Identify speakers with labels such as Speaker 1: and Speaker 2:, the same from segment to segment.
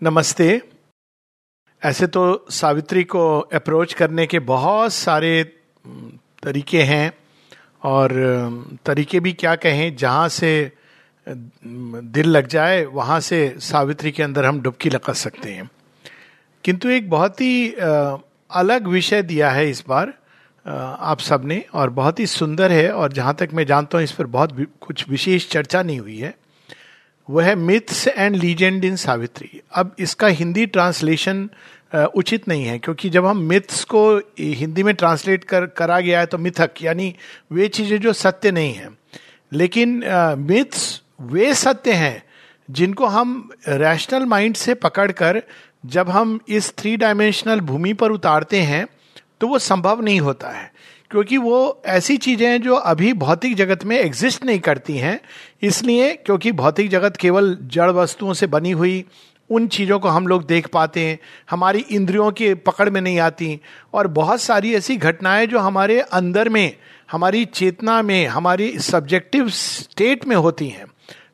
Speaker 1: नमस्ते। ऐसे तो सावित्री को अप्रोच करने के बहुत सारे तरीके हैं और तरीके भी क्या कहें, जहाँ से दिल लग जाए, वहाँ से सावित्री के अंदर हम डुबकी लगा सकते हैं। किंतु एक बहुत ही अलग विषय दिया है इस बार आप सबने और बहुत ही सुंदर है और जहाँ तक मैं जानता हूँ इस पर बहुत कुछ विशेष चर्चा नहीं हुई है। वो है myths and legend in Savitri. अब इसका हिंदी ट्रांसलेशन उचित नहीं है, क्योंकि जब हम मिथ्स को हिंदी में ट्रांसलेट कर, करा गया है तो मिथक, यानी वे चीज़ें जो सत्य नहीं है। लेकिन मिथ्स वे सत्य हैं, जिनको हम रैशनल माइंड से पकड़कर जब हम इस थ्री डायमेंशनल भूमि पर उतारते हैं तो वो संभव नहीं होता है। क्योंकि वो ऐसी चीज़ें हैं जो अभी भौतिक जगत में एग्जिस्ट नहीं करती हैं। इसलिए क्योंकि भौतिक जगत केवल जड़ वस्तुओं से बनी हुई, उन चीज़ों को हम लोग देख पाते हैं, हमारी इंद्रियों के पकड़ में नहीं आती। और बहुत सारी ऐसी घटनाएँ जो हमारे अंदर में, हमारी चेतना में, हमारी सब्जेक्टिव स्टेट में होती हैं।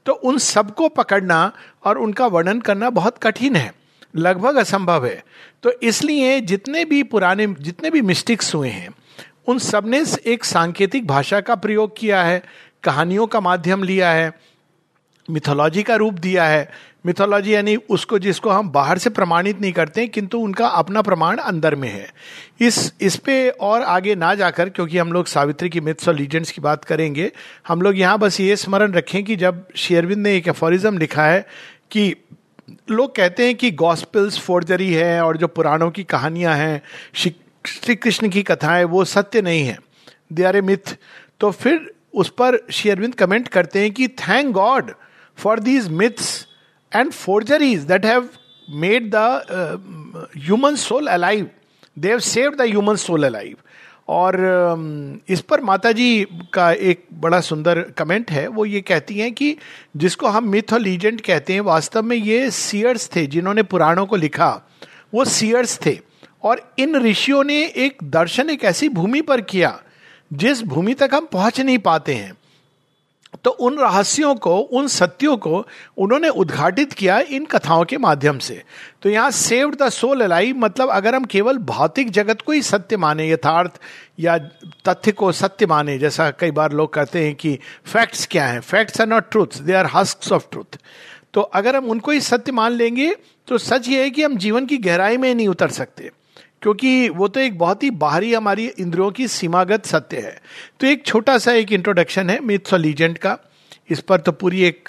Speaker 1: तो उन सबको पकड़ना और उनका वर्णन करना बहुत कठिन है, लगभग असंभव है। तो इसलिए जितने भी पुराने, जितने भी मिस्टिक्स हुए हैं उन सबने एक सांकेतिक भाषा का प्रयोग किया है, कहानियों का माध्यम लिया है मिथोलॉजी का रूप दिया है। मिथोलॉजी यानी उसको जिसको हम बाहर से प्रमाणित नहीं करते, किंतु उनका अपना प्रमाण अंदर में है। इस इस पे और आगे ना जाकर, क्योंकि हम लोग सावित्री की मिथ्स और लीजेंड्स की बात करेंगे, हम लोग यहाँ बस ये स्मरण रखें कि जब शेयरविंद ने एक एफोरिज्म लिखा है कि लोग कहते हैं कि गॉस्पिल्स फोर्जरी है और जो पुराणों की कहानियाँ हैं श्री कृष्ण की कथाएँ वो सत्य नहीं है। दे आर ए मिथ तो फिर उस पर श्री अरविंद कमेंट करते हैं कि thank God for these myths and forgeries that have made the human soul alive they have saved the human soul alive और um, इस पर माता जी का एक बड़ा सुंदर कमेंट है। वो ये कहती हैं कि जिसको हम मिथ और लीजेंड कहते हैं वास्तव में ये सीयर्स थे जिन्होंने पुराणों को लिखा। वो सीयर्स थे। और इन ऋषियों ने एक दर्शन, एक ऐसी भूमि पर किया, जिस भूमि तक हम पहुँच नहीं पाते हैं। तो उन रहस्यों को, उन सत्यों को उन्होंने उद्घाटित किया इन कथाओं के माध्यम से। तो यहाँ सेव्ड द सोल अलाइव मतलब अगर हम केवल भौतिक जगत को ही सत्य माने, यथार्थ या तथ्य को सत्य माने, जैसा कई बार लोग कहते हैं कि फैक्ट्स क्या हैं? Facts are not truth they are husk of truth तो अगर हम उनको ही सत्य मान लेंगे तो सच ये है कि हम जीवन की गहराई में नहीं उतर सकते। क्योंकि वो तो एक बहुत ही बाहरी हमारी इंद्रियों की सीमागत सत्य है। तो एक छोटा सा एक इंट्रोडक्शन है मिथ्स और लीजेंड का। इस पर तो पूरी एक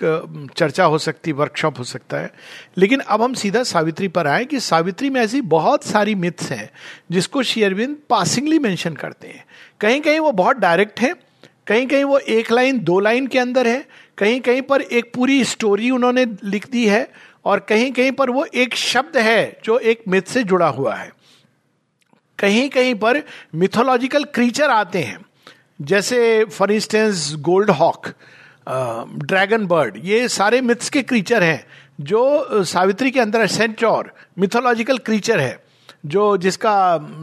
Speaker 1: चर्चा हो सकती वर्कशॉप हो सकता है। लेकिन अब हम सीधा सावित्री पर आए कि सावित्री में ऐसी बहुत सारी मिथ्स हैं, जिसको शेयरविंद पासिंगली मेंशन करते हैं। कहीं कहीं वो बहुत डायरेक्ट है कहीं कहीं वो एक लाइन दो लाइन के अंदर है कहीं कहीं पर एक पूरी स्टोरी उन्होंने लिख दी है, और कहीं कहीं पर वो एक शब्द है जो एक मिथ से जुड़ा हुआ है। कहीं कहीं पर मिथोलॉजिकल क्रीचर आते हैं। जैसे for instance gold hawk dragon bird ये सारे मिथ्स के क्रीचर हैं, जो सावित्री के अंदर सेंचोर मिथोलॉजिकल क्रीचर है, जो जिसका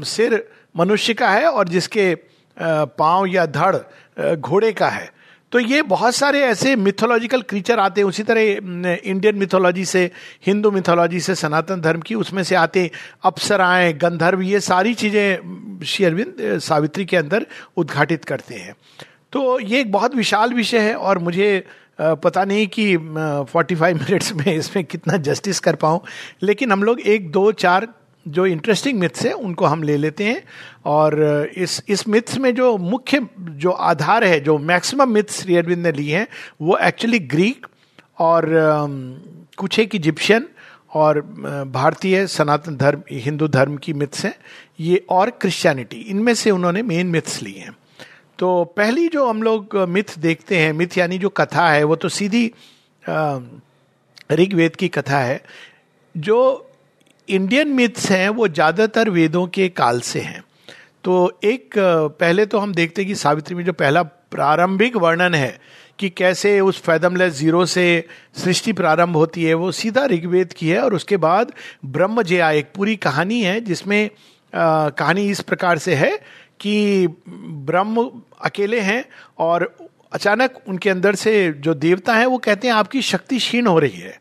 Speaker 1: सिर मनुष्य का है और जिसके पाँव या धड़ घोड़े का है। तो ये बहुत सारे ऐसे मिथोलॉजिकल क्रीचर आते हैं। उसी तरह इंडियन मिथोलॉजी से हिंदू मिथोलॉजी से, सनातन धर्म की उसमें से आते अप्सराएँ, गंधर्व, ये सारी चीज़ें, श्री अरविंद सावित्री के अंदर उद्घाटित करते हैं। तो ये एक बहुत विशाल विषय है और मुझे पता नहीं कि 45 मिनट्स में इसमें कितना जस्टिस कर पाऊँ, लेकिन हम लोग एक, दो, चार जो इंटरेस्टिंग मिथ्स है, उनको हम ले लेते हैं। और इस इस मिथ्स में जो मुख्य, जो आधार है, जो मैक्सिमम मिथ्स अरविंद ने लिए हैं, वो एक्चुअली ग्रीक और कुछ एक इजिप्शियन और भारतीय सनातन धर्म, हिंदू धर्म की मिथ्स हैं। ये और क्रिश्चियनिटी इनमें से उन्होंने मेन मिथ्स ली हैं। तो पहली जो हम लोग मिथ देखते हैं मिथ यानी जो कथा है, वो तो सीधी ऋग्वेद की कथा है, जो इंडियन मिथ्स हैं वो ज़्यादातर वेदों के काल से हैं। तो एक पहले तो हम देखते हैं कि सावित्री में जो पहला प्रारंभिक वर्णन है कि कैसे उस फैदमलेस ज़ीरो से सृष्टि प्रारंभ होती है वो सीधा ऋग्वेद की है और उसके बाद ब्रह्म जया एक पूरी कहानी है जिसमें आ, कहानी इस प्रकार से है कि ब्रह्म अकेले हैं और अचानक उनके अंदर से जो देवता हैं वो कहते हैं आपकी शक्ति क्षीण हो रही है।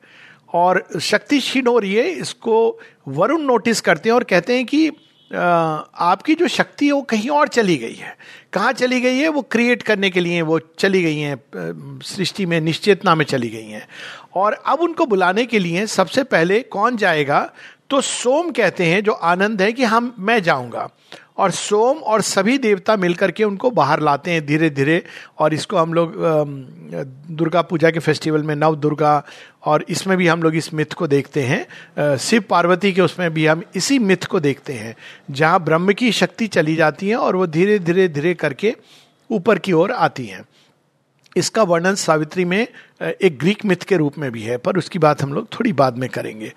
Speaker 1: और शक्ति है इसको वरुण नोटिस करते हैं और कहते हैं कि आपकी जो शक्ति है वो कहीं और चली गई है। कहाँ चली गई है? वो क्रिएट करने के लिए वो चली गई हैं सृष्टि में, निश्चेतना में चली गई हैं। और अब उनको बुलाने के लिए सबसे पहले कौन जाएगा? तो सोम कहते हैं, जो आनंद है कि हम, मैं जाऊँगा। और सोम और सभी देवता मिलकर के उनको बाहर लाते हैं धीरे धीरे और इसको हम लोग दुर्गा पूजा के फेस्टिवल में नव दुर्गा और इसमें भी हम लोग इस मिथ को देखते हैं। शिव पार्वती के उसमें भी हम इसी मिथ को देखते हैं, जहाँ ब्रह्म की शक्ति चली जाती है और वो धीरे धीरे धीरे करके ऊपर की ओर आती हैं। इसका वर्णन सावित्री में एक ग्रीक मिथ के रूप में भी है, पर उसकी बात हम लोग थोड़ी बाद में करेंगे।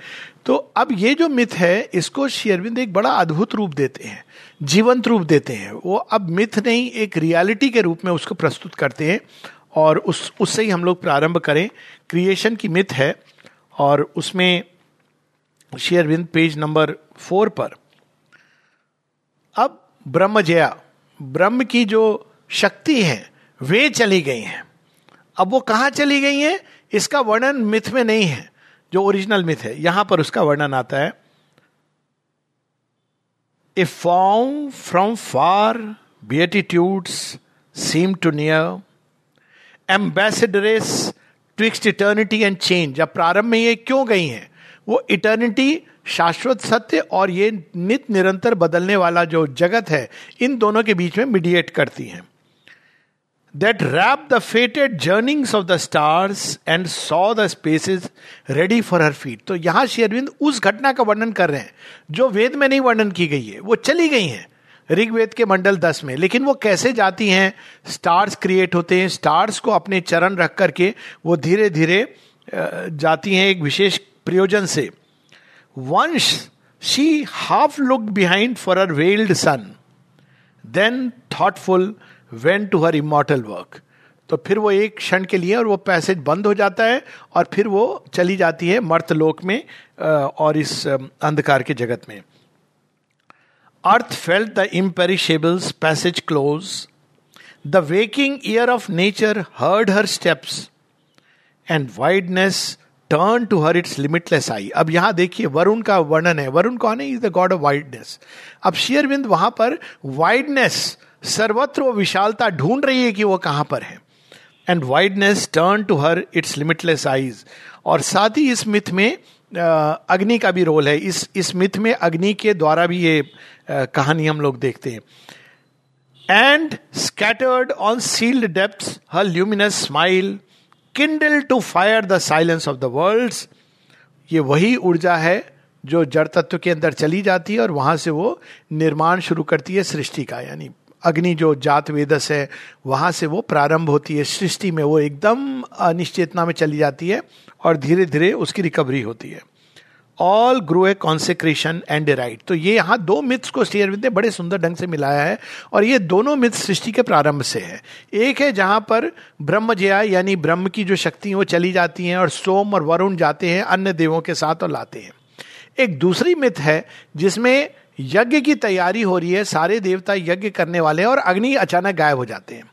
Speaker 1: तो अब ये जो मिथ है, इसको शेयरविंद एक बड़ा अद्भुत रूप देते हैं, जीवंत रूप देते हैं। वो अब मिथ नहीं, एक रियलिटी के रूप में उसको प्रस्तुत करते हैं, और उस, उससे ही हम लोग प्रारंभ करें। क्रिएशन की मिथ है, और उसमें शेयरविंद पेज नंबर फोर पर, अब ब्रह्म जया ब्रह्म की जो शक्ति है, वे चली गई हैं। अब वो कहाँ चली गई हैं? इसका वर्णन मिथ में नहीं है, जो ओरिजिनल मिथ है। यहाँ पर उसका वर्णन आता है। A form from far beatitudes seem to near ambassadress twixt eternity and change अब प्रारंभ में ये क्यों गई हैं? वो इटर्निटी शाश्वत सत्य और ये नित निरंतर बदलने वाला जो जगत है, इन दोनों के बीच में मीडिएट करती हैं। That wrapped the fated journeyings of the stars and saw the spaces ready for her feet. तो यहाँ शेरविंद उस घटना का वर्णन कर रहे हैं, जो वेद में नहीं वर्णन की गई है, वो चली गई हैं ऋग्वेद के मंडल दस में। लेकिन वो कैसे जाती हैं? स्टार्स क्रिएट होते हैं स्टार्स को अपने चरण रख करके वो धीरे धीरे जाती हैं एक विशेष प्रयोजन से। Once she half look behind for her veiled sun then thoughtful went to her immortal work तो फिर वो एक क्षण के लिए और वो पैसेज बंद हो जाता है और फिर वो चली जाती है मर्त लोक में और इस अंधकार के जगत में। Earth felt the imperishable's passage close the waking ear of nature heard her steps and wideness turn to her its limitless eye अब यहाँ देखिए, वरुण का वर्णन है। वरुण कौन है? Is the God of wideness अब शेयरविंद वहाँ पर वाइडनेस सर्वत्र वो विशालता ढूंढ रही है कि वो कहाँ पर है। And wideness turn to her its limitless eyes और साथ ही इस मिथ में अग्नि का भी रोल है। इस इस मिथ में अग्नि के द्वारा भी ये कहानी हम लोग देखते हैं। And scattered on sealed depth her luminous smile kindled to fire the silence of the world ये वही ऊर्जा है जो जड़ तत्व के अंदर चली जाती है और वहाँ से वो निर्माण शुरू करती है सृष्टि का, यानी अग्नि जो जात वेदस है, वहाँ से वो प्रारंभ होती है। सृष्टि में वो एकदम अनिश्चेतना में चली जाती है और धीरे धीरे उसकी रिकवरी होती है। All grew a consecration and rite तो ये यहाँ दो मिथ्स को शेयरविंद ने बड़े सुंदर ढंग से मिलाया है और ये दोनों मिथ्स सृष्टि के प्रारंभ से है। एक है जहाँ पर ब्रह्म जया यानी ब्रह्म की जो शक्ति वो चली जाती हैं और सोम और वरुण जाते हैं, अन्य देवों के साथ और लाते हैं। एक दूसरी मिथ है जिसमें यज्ञ की तैयारी हो रही है, सारे देवता यज्ञ करने वाले हैं और अग्नि अचानक गायब हो जाते हैं।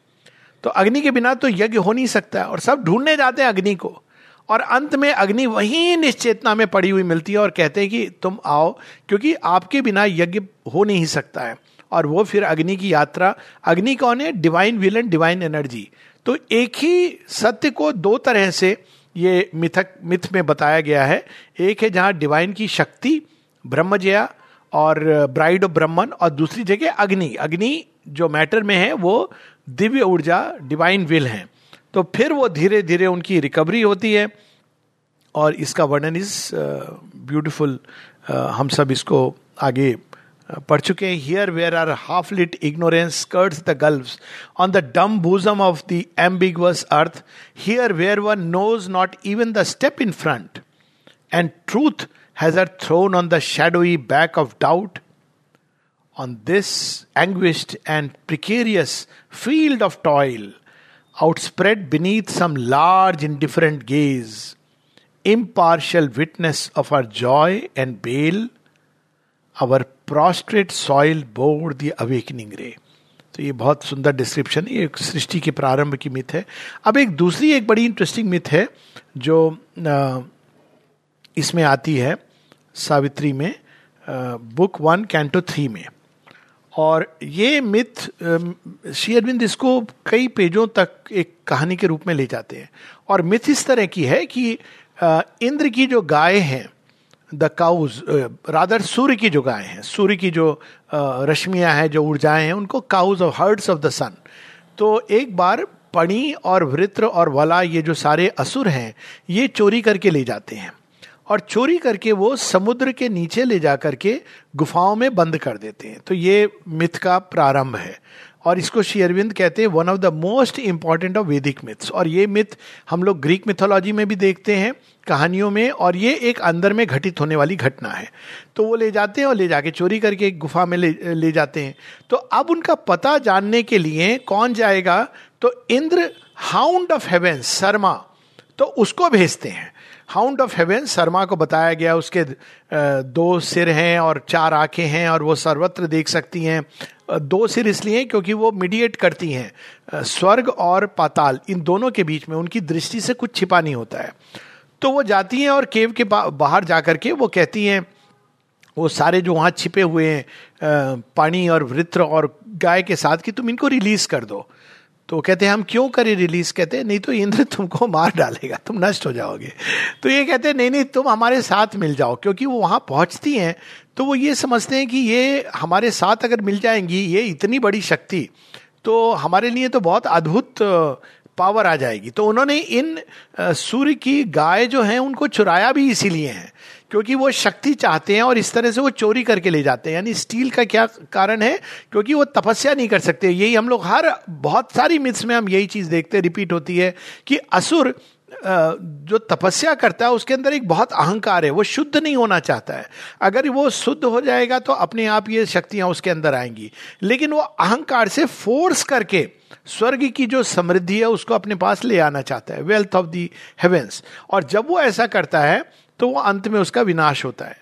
Speaker 1: तो अग्नि के बिना तो यज्ञ हो नहीं सकता और सब ढूँढने जाते हैं अग्नि को। और अंत में अग्नि वही निश्चेतना में पड़ी हुई मिलती है और कहते हैं कि तुम आओ, क्योंकि आपके बिना यज्ञ हो नहीं सकता है। और वो फिर अग्नि की यात्रा, अग्नि कौन है? Divine will and divine energy तो एक ही सत्य को दो तरह से ये मिथक, मिथ में बताया गया है। एक है जहाँ डिवाइन की शक्ति ब्रह्मजया और ब्राइड ऑफ़ ब्रह्मन और दूसरी जगह अग्नि। अग्नि जो मैटर में है, वो दिव्य ऊर्जा डिवाइन विल है। तो फिर वो धीरे धीरे उनकी रिकवरी होती है और इसका वर्णन इज़ ब्यूटिफुल हम सब इसको आगे पढ़ चुके हैं। Here where our half lit ignorance skirts the gulfs on the dumb bosom of the ambiguous earth here where one knows not even the step in front and truth has her thrown on the shadowy back of doubt? On this anguished and precarious field of toil, outspread beneath some large indifferent gaze, impartial witness of our joy and bale, our prostrate soil bore the awakening ray. तो ये बहुत सुंदर description है ये सृष्टि के प्रारंभ की myth है अब एक दूसरी एक बड़ी इंटरेस्टिंग मिथ है जो इसमें आती है सावित्री में बुक वन, कैंटो थ्री में। और ये मिथ श्री अरविंद इसको कई पेजों तक एक कहानी के रूप में ले जाते हैं। और मिथ इस तरह की है कि इंद्र की जो गाय हैं, द काउज रादर सूर्य की जो गाय हैं, सूर्य की जो रश्मियाँ हैं, जो ऊर्जाएँ हैं, उनको cows of herds of the sun. तो एक बार पणी और वृत्र और वला, ये जो सारे असुर हैं, ये चोरी करके ले जाते हैं। और चोरी करके वो समुद्र के नीचे ले जा करके गुफाओं में बंद कर देते हैं। तो ये मिथ का प्रारंभ है। और इसको शेयरविंद कहते हैं one of the most important of वैदिक मिथ्स और ये मिथ हम लोग ग्रीक मिथोलॉजी में भी देखते हैं, कहानियों में, और ये एक अंदर में घटित होने वाली घटना है। तो वो ले जाते हैं और ले जाके चोरी करके एक गुफा में ले ले जाते हैं। तो अब उनका पता जानने के लिए कौन जाएगा? तो Indra hound of heaven Sarama तो उसको भेजते हैं। हाउंड ऑफ़ हेवन शर्मा को बताया गया, उसके दो सिर हैं और चार आँखें हैं और वो सर्वत्र देख सकती हैं। दो सिर इसलिए क्योंकि वो मीडिएट करती हैं। स्वर्ग और पाताल, इन दोनों के बीच में उनकी दृष्टि से कुछ छिपा नहीं होता है। तो वो जाती हैं और केव के बाहर जाकर के वो कहती हैं, वो सारे जो वहाँ छिपे हुए हैं पानी और वृत्र और गाय के साथ कि तुम इनको रिलीज़ कर दो। तो कहते हैं, हम क्यों करें रिलीज़ कहते नहीं तो इंद्र तुमको मार डालेगा, तुम नष्ट हो जाओगे। तो ये कहते नहीं नहीं, तुम हमारे साथ मिल जाओ, क्योंकि वो वहाँ पहुँचती हैं। तो वो ये समझते हैं कि ये हमारे साथ अगर मिल जाएँगी, ये इतनी बड़ी शक्ति तो हमारे लिए तो बहुत अद्भुत पावर आ जाएगी। तो उन्होंने इन सूर्य की गाय जो है, उनको चुराया भी इसीलिए है। क्योंकि वो शक्ति चाहते हैं और इस तरह से वो चोरी करके ले जाते हैं। यानी स्टील का क्या कारण है? क्योंकि वो तपस्या नहीं कर सकते। यही हम लोग हर बहुत सारी मिथ्स में हम यही चीज़ देखते रिपीट होती है कि असुर जो तपस्या करता है, उसके अंदर एक बहुत अहंकार है। वो शुद्ध नहीं होना चाहता है। अगर वो शुद्ध हो जाएगा तो अपने आप ये शक्तियाँ उसके अंदर आएँगी। लेकिन वो अहंकार से फोर्स करके स्वर्ग की जो समृद्धि है, उसको अपने पास ले आना चाहता है। वेल्थ ऑफ़ दी हेवेंस और जब वो ऐसा करता है तो वो अंत में उसका विनाश होता है।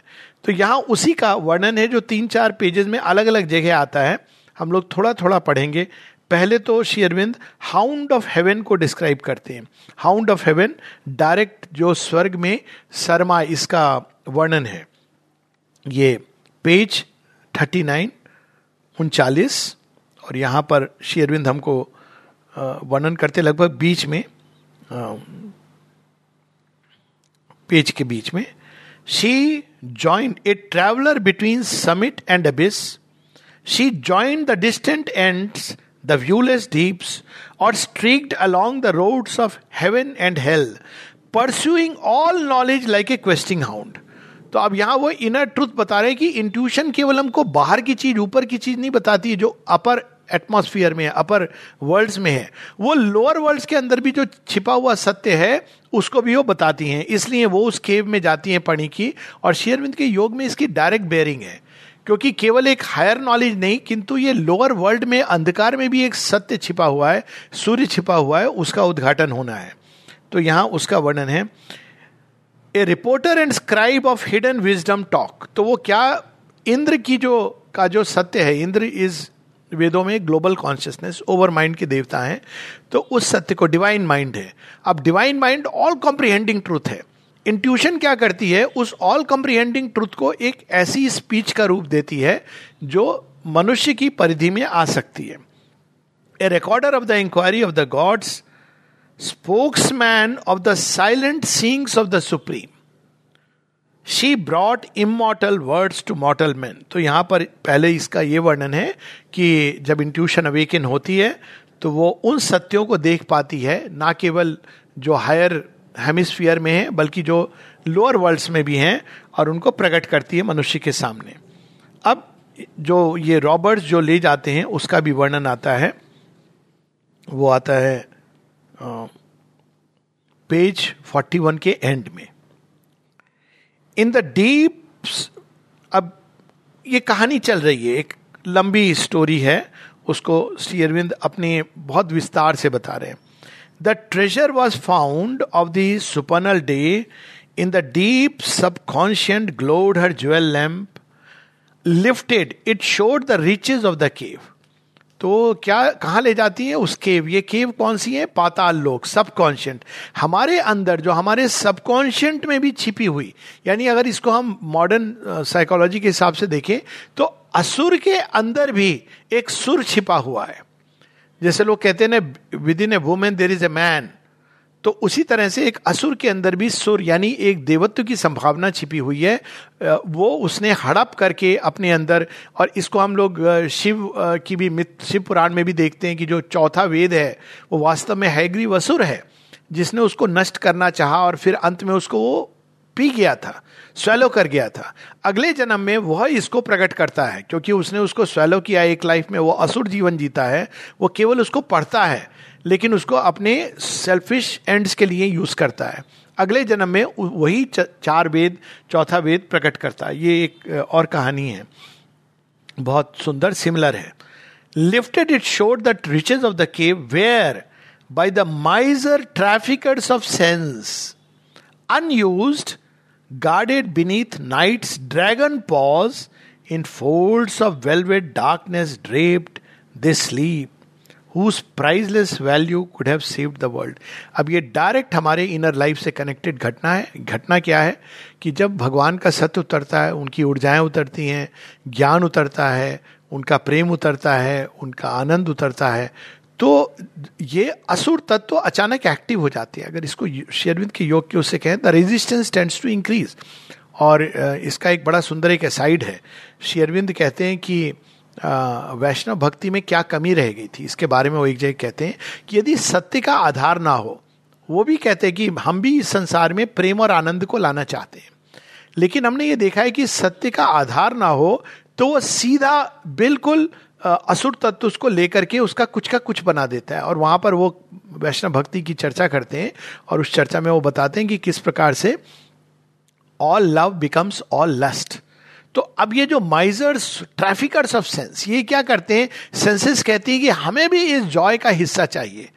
Speaker 1: तो यहाँ उसी का वर्णन है जो तीन चार पेजेस में अलग अलग जगह आता है। हम लोग थोड़ा थोड़ा पढ़ेंगे। पहले तो शेयरविंद हाउंड ऑफ़ हेवन को डिस्क्राइब करते हैं। हाउंड ऑफ़ हेवन डायरेक्ट जो स्वर्ग में शर्मा इसका वर्णन है। ये पेज थर्टी नाइन उनचालीस, और यहाँ पर शेयरविंद हमको वर्णन करते लगभग बीच में। पेज के बीच में she join a traveller between summit and abyss she join the distant ends the viewless deeps और streaked along the roads of heaven and hell pursuing all knowledge like a questing hound तो अब यहाँ वो inner truth बता रहे हैं कि intuition केवल हमको बाहर की चीज़, ऊपर की चीज़ नहीं बताती जो अपर एटमॉस्फियर में है अपर वर्ल्ड्स में है। वो लोअर वर्ल्ड्स के अंदर भी जो छिपा हुआ सत्य है, उसको भी वो बताती हैं। इसलिए वो उस केव में जाती हैं पढ़ी की, और शेयरविंद के योग में इसकी डायरेक्ट बेयरिंग है। क्योंकि केवल एक हायर नॉलेज नहीं, किंतु ये लोअर वर्ल्ड में, अंधकार में भी एक सत्य छिपा हुआ है, सूर्य छिपा हुआ है, उसका उद्घाटन होना है। तो यहाँ उसका वर्णन है। A reporter and scribe of hidden wisdom talk तो वो क्या, इंद्र की जो, का जो सत्य है, इंद्र इज़ वेदों में ग्लोबल कॉन्शियसनेस ओवर माइंड के देवता हैं तो उस सत्य को डिवाइन माइंड है। अब divine mind all comprehending truth है। इंट्यूशन क्या करती है? उस ऑल कॉम्प्रिहेंडिंग ट्रूथ को एक ऐसी स्पीच का रूप देती है, जो मनुष्य की परिधि में आ सकती है। A recorder of the inquiry of the gods spokesman of the silent seeings of the supreme she brought immortal words to mortal man तो यहाँ पर पहले इसका यह वर्णन है कि जब इंट्यूशन अवेकन होती है तो वो उन सत्यों को देख पाती है, ना केवल जो हायर हेमिस्फियर में है, बल्कि जो लोअर वर्ल्ड्स में भी हैं, और उनको प्रकट करती है मनुष्य के सामने। अब जो ये रॉबर्ट्स जो ले जाते हैं, उसका भी वर्णन आता है। वो आता है पेज 41 के एंड में। इन द डीप अब ये कहानी चल रही है, एक लंबी स्टोरी है, उसको श्री अरविंद अपने बहुत विस्तार से बता रहे हैं। The treasure was found of the supernal day in the deep subconscient glowed her jewel lamp lifted. It showed the riches of the cave. तो क्या, कहाँ ले जाती है? उस केव। ये केव कौन सी है? पाताल लोक, सबकॉन्शियंट। हमारे अंदर, जो हमारे सबकॉन्शियंट में भी छिपी हुई, यानी अगर इसको हम मॉडर्न साइकोलॉजी के हिसाब से देखें तो असुर के अंदर भी एक सुर छिपा हुआ है। जैसे लोग कहते हैं ना within a woman there is a man तो उसी तरह से एक असुर के अंदर भी सुर, यानी एक देवत्व की संभावना छिपी हुई है। वो उसने हड़प करके अपने अंदर, और इसको हम लोग शिव की भी मित, शिव पुराण में भी देखते हैं कि जो चौथा वेद है, वो वास्तव में हैग्री वसुर है, जिसने उसको नष्ट करना चाहा और फिर अंत में उसको वो पी गया था, स्वेलो कर गया था। अगले जन्म में वह इसको प्रकट करता है, क्योंकि उसने उसको स्वेलो किया, एक लाइफ में वो असुर जीवन जीता है, वो केवल उसको पढ़ता है। लेकिन उसको अपने सेल्फिश एंड्स के लिए यूज़ करता है। अगले जन्म में वही चार वेद, चौथा वेद प्रकट करता है। ये एक और कहानी है। बहुत सुंदर सिमिलर है। Lifted it showed the riches of the cave where by the miser traffickers of sense unused guarded beneath night's dragon paws in folds of velvet darkness draped they sleep whose priceless value could have saved the world अब ये direct हमारे inner life से connected घटना है। घटना क्या है? कि जब भगवान का सत्य उतरता है, उनकी ऊर्जाएँ उतरती हैं, ज्ञान उतरता है, उनका प्रेम उतरता है, उनका आनंद उतरता है तो ये असुर तत्व तो अचानक एक्टिव हो जाते हैं। अगर इसको शेरविंद के योग के उससे कहें the resistance tends to increase और इसका एक बड़ा सुंदर एक साइड है। शेरविंद कहते हैं कि वैष्णव भक्ति में क्या कमी रह गई थी? इसके बारे में वो एक जगह कहते हैं कि यदि सत्य का आधार ना हो, वो भी कहते हैं कि हम भी इस संसार में प्रेम और आनंद को लाना चाहते हैं। लेकिन हमने ये देखा है कि सत्य का आधार ना हो तो वो सीधा बिल्कुल असुर तत्व उसको लेकर के उसका कुछ का कुछ बना देता है। और वहाँ पर वो वैष्णव भक्ति की चर्चा करते हैं और उस चर्चा में वो बताते हैं कि किस प्रकार से all love becomes all lust तो अब ये जो माइजर्स ट्रैफिकर्स ऑफ़ सेंस ये क्या करते हैं? सेंसेस कहती हैं कि हमें भी इस जॉय का हिस्सा चाहिए।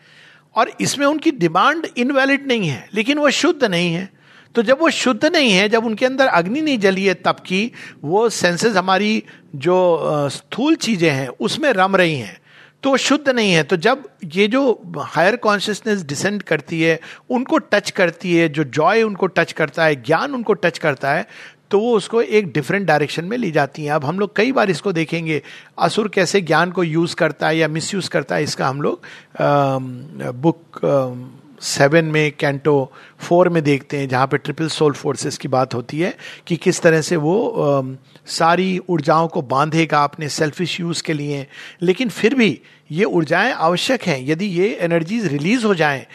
Speaker 1: और इसमें उनकी डिमांड इनवैलिड नहीं है, लेकिन वो शुद्ध नहीं है। तो जब वो शुद्ध नहीं है, जब उनके अंदर अग्नि नहीं जली है तब की, वो सेंसेस हमारी जो स्थूल चीज़ें हैं, उसमें रम रही हैं। तो शुद्ध नहीं है। तो जब ये जो हायर कॉन्शियसनेस डिसेंड करती है, उनको टच करती है, जो जॉय उनको टच करता है, ज्ञान उनको टच करता है तो वो उसको एक डिफरेंट डायरेक्शन में ले जाती हैं। अब हम लोग कई बार इसको देखेंगे असुर कैसे ज्ञान को यूज़ करता है या मिस करता है इसका हम लोग बुक सेवन में कैंटो फोर में देखते हैं जहाँ पे ट्रिपल सोल फोर्सेस की बात होती है कि किस तरह से वो आ, सारी ऊर्जाओं को बांधेगा अपने सेल्फिश यूज़ के लिए। लेकिन फिर भी ये ऊर्जाएँ आवश्यक हैं। यदि ये एनर्जीज रिलीज़ हो जाएँ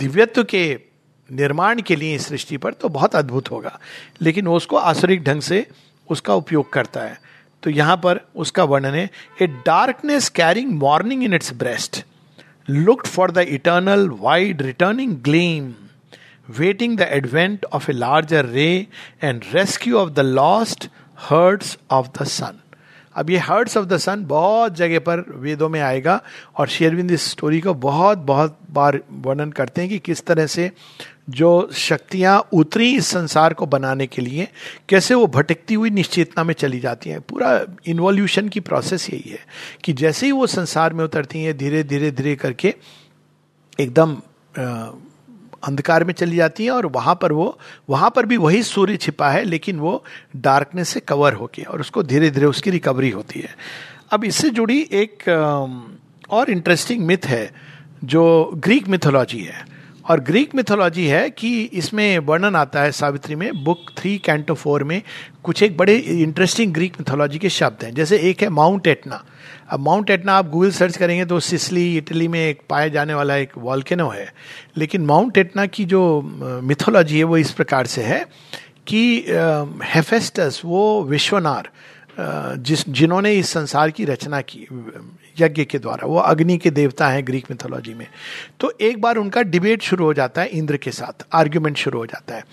Speaker 1: दिव्यत्व के निर्माण के लिए सृष्टि पर तो बहुत अद्भुत होगा। लेकिन वो उसको आसुरिक ढंग से उसका उपयोग करता है। तो यहाँ पर उसका वर्णन है, a darkness carrying morning in its breast, looked for the eternal wide returning gleam, waiting the advent of a larger ray and rescue of the lost herds of the sun. अब ये हर्ट्स ऑफ़ द सन बहुत जगह पर वेदों में आएगा और शेरविंद इस स्टोरी को बहुत बहुत बार वर्णन करते हैं कि किस तरह से जो शक्तियाँ उतरी इस संसार को बनाने के लिए, कैसे वो भटकती हुई निश्चेतना में चली जाती हैं। पूरा इन्वॉल्यूशन की प्रोसेस यही है कि जैसे ही वो संसार में उतरती हैं, धीरे धीरे धीरे करके एकदम अंधकार में चली जाती हैं और वहाँ पर वो, वहाँ पर भी वही सूर्य छिपा है, लेकिन वो डार्कनेस से कवर होके और उसको धीरे धीरे उसकी रिकवरी होती है। अब इससे जुड़ी एक और इंटरेस्टिंग मिथ है, जो ग्रीक मिथोलॉजी है। और ग्रीक मिथोलॉजी है कि इसमें वर्णन आता है सावित्री में बुक थ्री कैंटो फोर में कुछ एक बड़े इंटरेस्टिंग ग्रीक मिथोलॉजी के शब्द हैं। जैसे एक है माउंट एटना अब माउंट एटना आप गूगल सर्च करेंगे तो सिसली इटली में एक पाया जाने वाला एक वॉल्केनो है। लेकिन माउंट एटना की जो मिथोलॉजी है वो इस प्रकार से है कि हेफेस्टस वो विश्वनार जिस, जिन्होंने इस संसार की रचना की, यज्ञ के द्वारा, वो अग्नि के देवता हैं ग्रीक मिथोलॉजी में। तो एक बार उनका डिबेट शुरू हो जाता है इंद्र के साथ आर्ग्यूमेंट शुरू हो जाता है।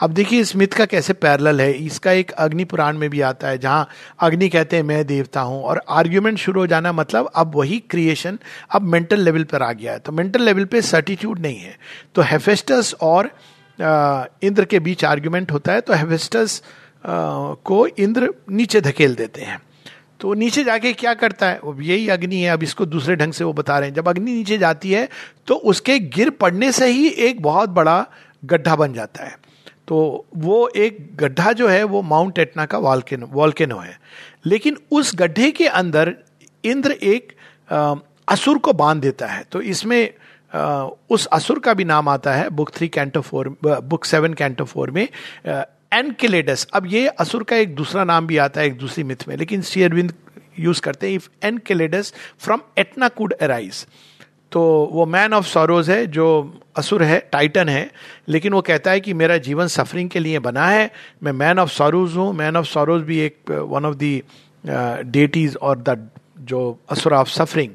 Speaker 1: अब देखिए इस मिथ का कैसे पैरल है? इसका एक अग्नि पुराण में भी आता है, जहाँ अग्नि कहते हैं, मैं देवता हूँ। और आर्ग्यूमेंट शुरू हो जाना मतलब अब वही क्रिएशन अब मेंटल लेवल पर आ गया है। तो मेंटल लेवल पे सर्टिट्यूड नहीं है। तो हेफेस्टस और इंद्र के बीच आर्ग्यूमेंट होता है तो हेफेस्टस को इंद्र नीचे धकेल देते हैं। तो नीचे जाके क्या करता है? वो यही अग्नि है अब इसको दूसरे ढंग से वो बता रहे हैं। जब अग्नि नीचे जाती है तो उसके गिर पड़ने से ही एक बहुत बड़ा गड्ढा बन जाता है। तो वो एक गड्ढा जो है वो माउंट एटना का वॉल्केनो वॉल्केनो है। लेकिन उस गड्ढे के अंदर इंद्र एक आ, असुर को बाँध देता है। तो इसमें आ, उस असुर का भी नाम आता है book three canto four book seven canto four में एनकेलेडस अब ये असुर का एक दूसरा नाम भी आता है, एक दूसरी मिथ में। लेकिन श्री अरविंद यूज़ करते हैं if Enceladus from Etna could arise तो वो मैन ऑफ़ सॉरोज है, जो असुर है टाइटन है, लेकिन वो कहता है कि मेरा जीवन सफरिंग के लिए बना है। मैं मैन ऑफ़ सॉरोज हूँ। मैन ऑफ़ सॉरोज भी एक वन ऑफ़ दी डेटीज और द जो असुर ऑफ़ सफरिंग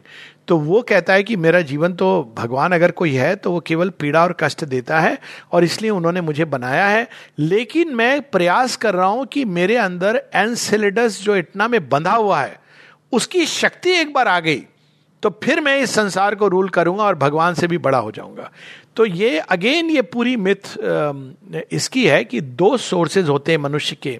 Speaker 1: तो वो कहता है कि मेरा जीवन तो भगवान अगर कोई है तो वो केवल पीड़ा और कष्ट देता है और इसलिए उन्होंने मुझे बनाया है। लेकिन मैं प्रयास कर रहा हूँ कि मेरे अंदर एनसेलेडस जो इतना में बंधा हुआ है, उसकी शक्ति एक बार आ गई तो फिर मैं इस संसार को रूल करूँगा और भगवान से भी बड़ा हो जाऊँगा। तो ये, अगेन, ये पूरी मिथ इसकी है कि दो सोर्सेज होते हैं मनुष्य के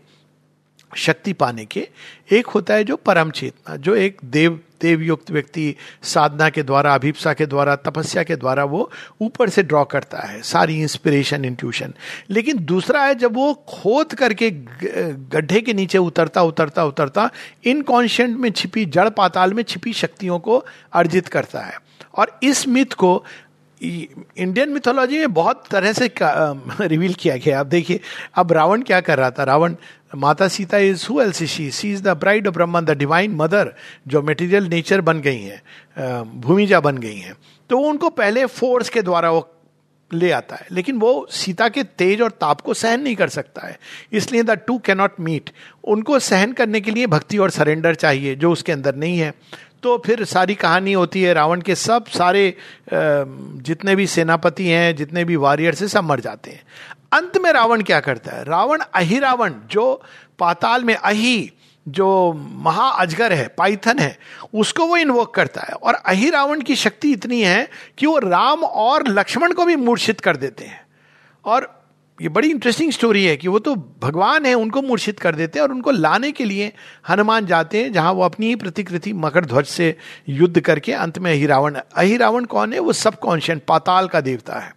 Speaker 1: शक्ति पाने के। एक होता है जो परम चेतना, जो एक देव देवयुक्त व्यक्ति साधना के द्वारा, अभिप्सा के द्वारा, तपस्या के द्वारा वो ऊपर से ड्रॉ करता है, सारी इंस्पिरेशन इंट्यूशन लेकिन दूसरा है, जब वो खोद करके गड्ढे के नीचे उतरता उतरता उतरता इनकॉन्शियंट में छिपी, जड़ पाताल में छिपी शक्तियों को अर्जित करता है। और इस मिथ को इंडियन मिथोलॉजी में बहुत तरह से रिवील किया गया अब देखिए, अब रावण क्या कर रहा था? रावण, माता Sita is who else she see is the bride of Brahman the divine mother जो मेटीरियल नेचर बन गई हैं भूमिजा बन गई हैं। तो वो उनको पहले फोर्स के द्वारा वो ले आता है। लेकिन वो सीता के तेज और ताप को सहन नहीं कर सकता है। इसलिए द टू कैनॉट मीट उनको सहन करने के लिए भक्ति और सरेंडर चाहिए, जो उसके अंदर नहीं है। तो फिर सारी कहानी होती है, रावण के सब सारे जितने भी सेनापति हैं, जितने भी वॉरियर से सब मर जाते हैं। अंत में रावण क्या करता है? रावण अहिरावण जो पाताल में अहि, जो महा अजगर है, पाइथन है, उसको वो इन्वोक करता है। और अहिरावण की शक्ति इतनी है कि वो राम और लक्ष्मण को भी मूर्छित कर देते हैं। और ये बड़ी इंटरेस्टिंग स्टोरी है कि वो तो भगवान है, उनको मूर्छित कर देते हैं और उनको लाने के लिए हनुमान जाते हैं, जहाँ वो अपनी ही प्रतिकृति मकर ध्वज से युद्ध करके अंत में अहिरावण अहिरावण कौन है? वो सब कॉन्शियन पाताल का देवता है।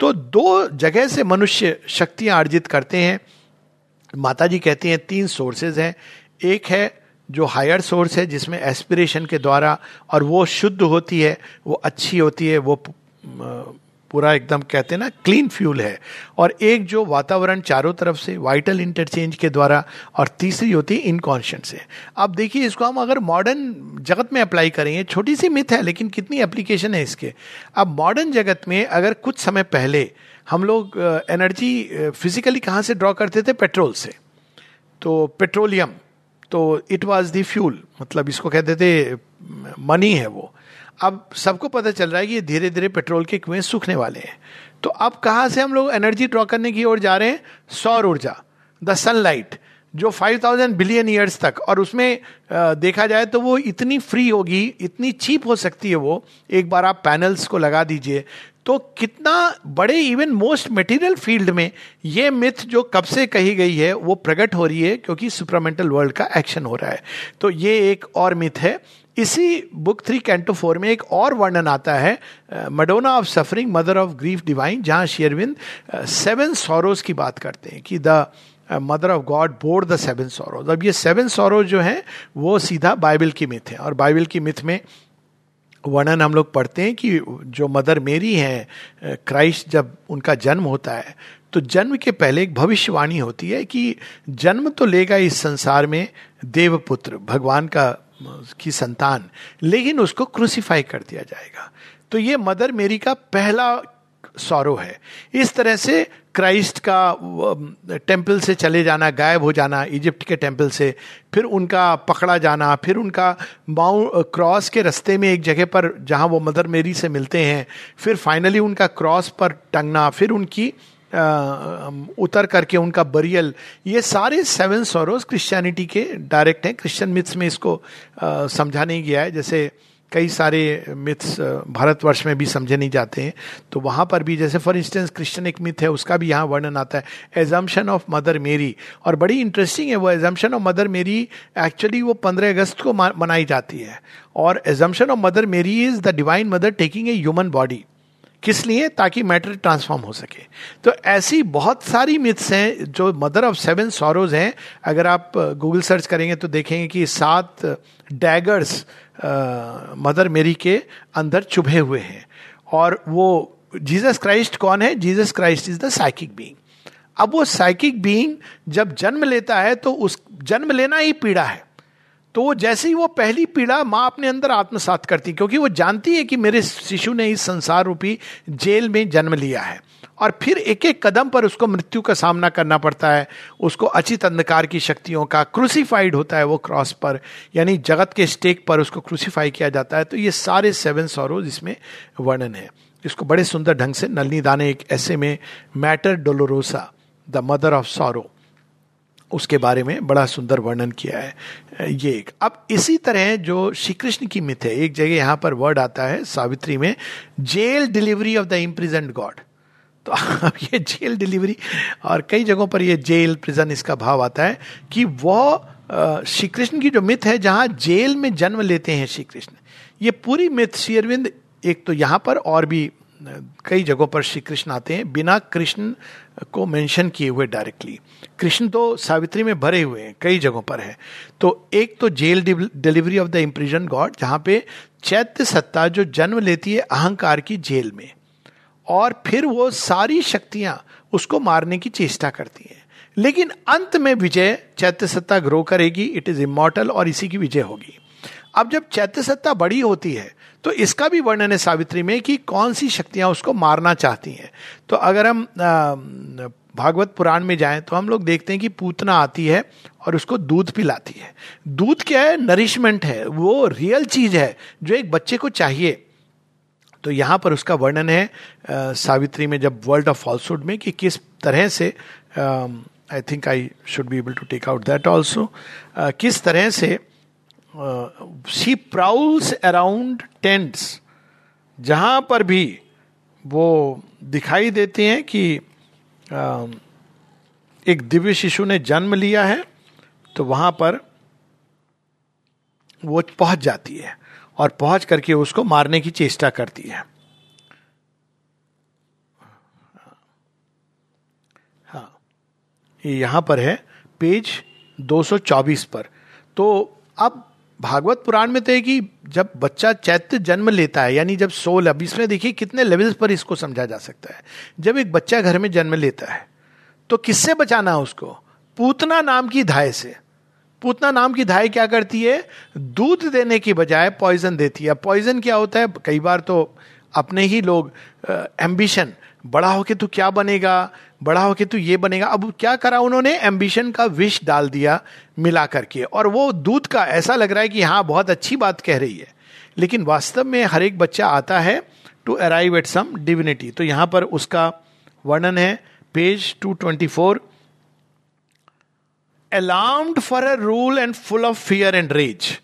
Speaker 1: तो दो जगह से मनुष्य शक्तियाँ अर्जित करते हैं। माता जी कहती हैं, तीन सोर्सेज हैं। एक है जो हायर सोर्स है, जिसमें एस्पिरेशन के द्वारा और वो शुद्ध होती है, वो अच्छी होती है, वो पूरा एकदम कहते हैं ना क्लीन फ्यूल है। और एक जो वातावरण चारों तरफ़ से वाइटल इंटरचेंज के द्वारा, और तीसरी होती है इनकॉन्शियंट से। अब देखिए, इसको हम अगर मॉडर्न जगत में अप्लाई करेंगे, छोटी सी मिथ है, लेकिन कितनी एप्लीकेशन है इसके। अब मॉडर्न जगत में अगर कुछ समय पहले हम लोग एनर्जी फिजिकली कहाँ से ड्रॉ करते थे? पेट्रोल से। तो पेट्रोलियम तो इट वॉज़ द फ्यूल मतलब इसको कहते थे मनी है वो। अब सबको पता चल रहा है कि धीरे धीरे पेट्रोल के कुएँ सूखने वाले हैं। तो अब कहाँ से हम लोग एनर्जी ड्रॉ करने की ओर जा रहे हैं? सौर ऊर्जा, द सनलाइट, जो 5000 बिलियन ईयर्स तक, और उसमें देखा जाए तो वो इतनी फ्री होगी, इतनी चीप हो सकती है वो। एक बार आप पैनल्स को लगा दीजिए। तो कितना बड़े इवन मोस्ट मटेरियल फ़ील्ड में ये मिथ जो कब से कही गई है, वो प्रकट हो रही है, क्योंकि सुपरामेंटल वर्ल्ड का एक्शन हो रहा है। तो ये एक और मिथ है इसी बुक थ्री कैंटो फोर में एक और वर्णन आता है Madonna of suffering mother of grief divine जहाँ शेरविंद सेवन सॉरोज की बात करते हैं कि the mother of God bore the seven sorrows अब ये सेवन सॉरोज जो हैं, वो सीधा बाइबल की मिथ है और बाइबल की मिथ में वर्णन हम लोग पढ़ते हैं कि जो मदर मेरी हैं क्राइस्ट जब उनका जन्म होता है तो जन्म के पहले एक भविष्यवाणी होती है कि जन्म तो लेगा इस संसार में देवपुत्र, भगवान का की संतान। लेकिन उसको क्रूसीफाई कर दिया जाएगा। तो ये मदर मेरी का पहला सौरव है। इस तरह से क्राइस्ट का टेंपल से चले जाना, गायब हो जाना इजिप्ट के टेंपल से, फिर उनका पकड़ा जाना, फिर उनका माउ क्रॉस के रास्ते में एक जगह पर जहाँ वो मदर मेरी से मिलते हैं, फिर फाइनली उनका क्रॉस पर टंगना, फिर उनकी उतर करके उनका बरियल ये सारे सेवन सोरोज क्रिश्चियनिटी के डायरेक्ट हैं। क्रिश्चियन मिथ्स में इसको समझा नहीं गया है। जैसे कई सारे मिथ्स भारतवर्ष में भी समझे नहीं जाते हैं। तो वहाँ पर भी जैसे फॉर इंस्टेंस क्रिश्चियन एक मिथ है, उसका भी यहाँ वर्णन आता है। एजम्पन ऑफ़ मदर मेरी और बड़ी इंटरेस्टिंग है, वो assumption of mother Mary actually वो पंद्रह अगस्त को मनाई जाती है। और assumption of mother Mary is the divine mother taking a human body किस लिए? ताकि मैटर ट्रांसफॉर्म हो सके। तो ऐसी बहुत सारी मिथ्स हैं जो मदर ऑफ़ सेवन सॉरोज हैं। अगर आप गूगल सर्च करेंगे तो देखेंगे कि सात डैगर्स मदर मेरी के अंदर चुभे हुए हैं। और वो जीसस क्राइस्ट कौन है? Jesus Christ is the psychic being अब वो साइकिक बीइंग जब जन्म लेता है तो उस, जन्म लेना ही पीड़ा है। तो जैसे ही वो पहली पीड़ा माँ अपने अंदर आत्मसात करती क्योंकि वो जानती है कि मेरे शिशु ने इस संसार रूपी जेल में जन्म लिया है। और फिर एक एक कदम पर उसको मृत्यु का सामना करना पड़ता है। उसको अचित अंधकार की शक्तियों का क्रूसीफाइड होता है वो क्रॉस पर, यानी जगत के स्टेक पर उसको क्रूसीफाई किया जाता है। तो ये सारे सेवन सौरोज इसमें वर्णन है। इसको बड़े सुंदर ढंग से नलनी दाने एक ऐसे में mater dolorosa the mother of sorrow उसके बारे में बड़ा सुंदर वर्णन किया है, ये एक। अब इसी तरह जो श्री कृष्ण की मिथ है, एक जगह यहाँ पर वर्ड आता है सावित्री में jail delivery of the imprisoned god तो अब ये जेल डिलीवरी और कई जगहों पर ये जेल प्रिजन इसका भाव आता है कि वह श्री कृष्ण की जो मिथ है, जहाँ जेल में जन्म लेते हैं श्री कृष्ण ये पूरी मिथ श्री अरविंद, एक तो यहाँ पर और भी कई जगहों पर श्री कृष्ण आते हैं, बिना कृष्ण को मेंशन किए हुए डायरेक्टली कृष्ण तो सावित्री में भरे हुए हैं, कई जगहों पर है। तो एक तो jail delivery of the imprisoned god जहाँ पे चैत्य सत्ता जो जन्म लेती है अहंकार की जेल में, और फिर वो सारी शक्तियाँ उसको मारने की चेष्टा करती हैं। लेकिन अंत में विजय चैत्य सत्ता ग्रो करेगी इट इज़ इमोटल और इसी की विजय होगी। अब जब चैत्य सत्ता बड़ी होती है तो इसका भी वर्णन है सावित्री में कि कौन सी शक्तियाँ उसको मारना चाहती हैं। तो अगर हम भागवत पुराण में जाएँ तो हम लोग देखते हैं कि पूतना आती है और उसको दूध पिलाती है। दूध क्या है? नरिशमेंट है। वो रियल चीज़ है जो एक बच्चे को चाहिए। तो यहाँ पर उसका वर्णन है सावित्री में जब वर्ल्ड ऑफ़ फॉल्सुड में कि किस तरह से I think I should be able to take out that also किस तरह से शी प्राउल्स अराउंड टेंट्स जहाँ पर भी वो दिखाई देते हैं कि uh, एक दिव्य शिशु ने जन्म लिया है तो वहाँ पर वो पहुँच जाती है और पहुँच करके उसको मारने की चेष्टा करती है। हाँ यहाँ पर है पेज 224 पर। तो अब भागवत पुराण में तो है कि जब बच्चा चैत्य जन्म लेता है, यानी जब सोल, अब इसमें देखिए कितने लेवल्स पर इसको समझा जा सकता है। जब एक बच्चा घर में जन्म लेता है तो किससे बचाना है उसको? पूतना नाम की धाय से। पूतना नाम की धाय क्या करती है? दूध देने की बजाय पॉइजन देती है। पॉइजन क्या होता है? कई बार तो अपने ही लोग एम्बिशन बड़ा होके तू क्या बनेगा? बड़ा होके तू ये बनेगा। अब क्या करा उन्होंने? एम्बिशन का विश डाल दिया मिला करके और वो दूध का ऐसा लग रहा है कि हाँ बहुत अच्छी बात कह रही है। लेकिन वास्तव में हर एक बच्चा आता है to arrive at some divinity तो यहाँ पर उसका वर्णन है। Page 224 alarmed for a rule and full of fear and rage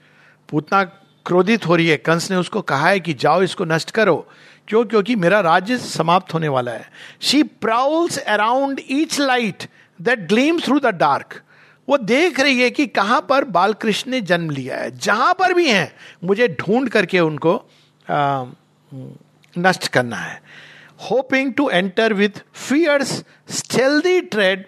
Speaker 1: Putana क्रोधित हो रही है। कंस ने उसको कहा है कि जाओ, इसको नष्ट करो। क्यों? क्योंकि मेरा राज्य समाप्त होने वाला है। She prowls around each light that gleam through the dark वो देख रही है कि कहाँ पर बालकृष्ण ने जन्म लिया है। जहाँ पर भी हैं, मुझे ढूंढ करके उनको नष्ट करना है। Hoping to enter with fierce stealthy tread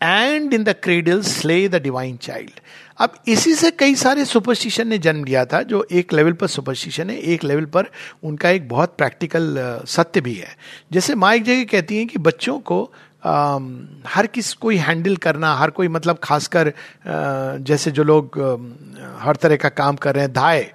Speaker 1: and in the cradle slay the divine child अब इसी से कई सारे सुपरस्टिशन ने जन्म लिया था जो एक लेवल पर सुपरस्टिशन है एक लेवल पर उनका एक बहुत प्रैक्टिकल सत्य भी है। जैसे माँ एक जगह कहती हैं कि बच्चों को आ, हर किस कोई हैंडल करना हर कोई मतलब खासकर जैसे जो लोग हर तरह का काम कर रहे हैं धाय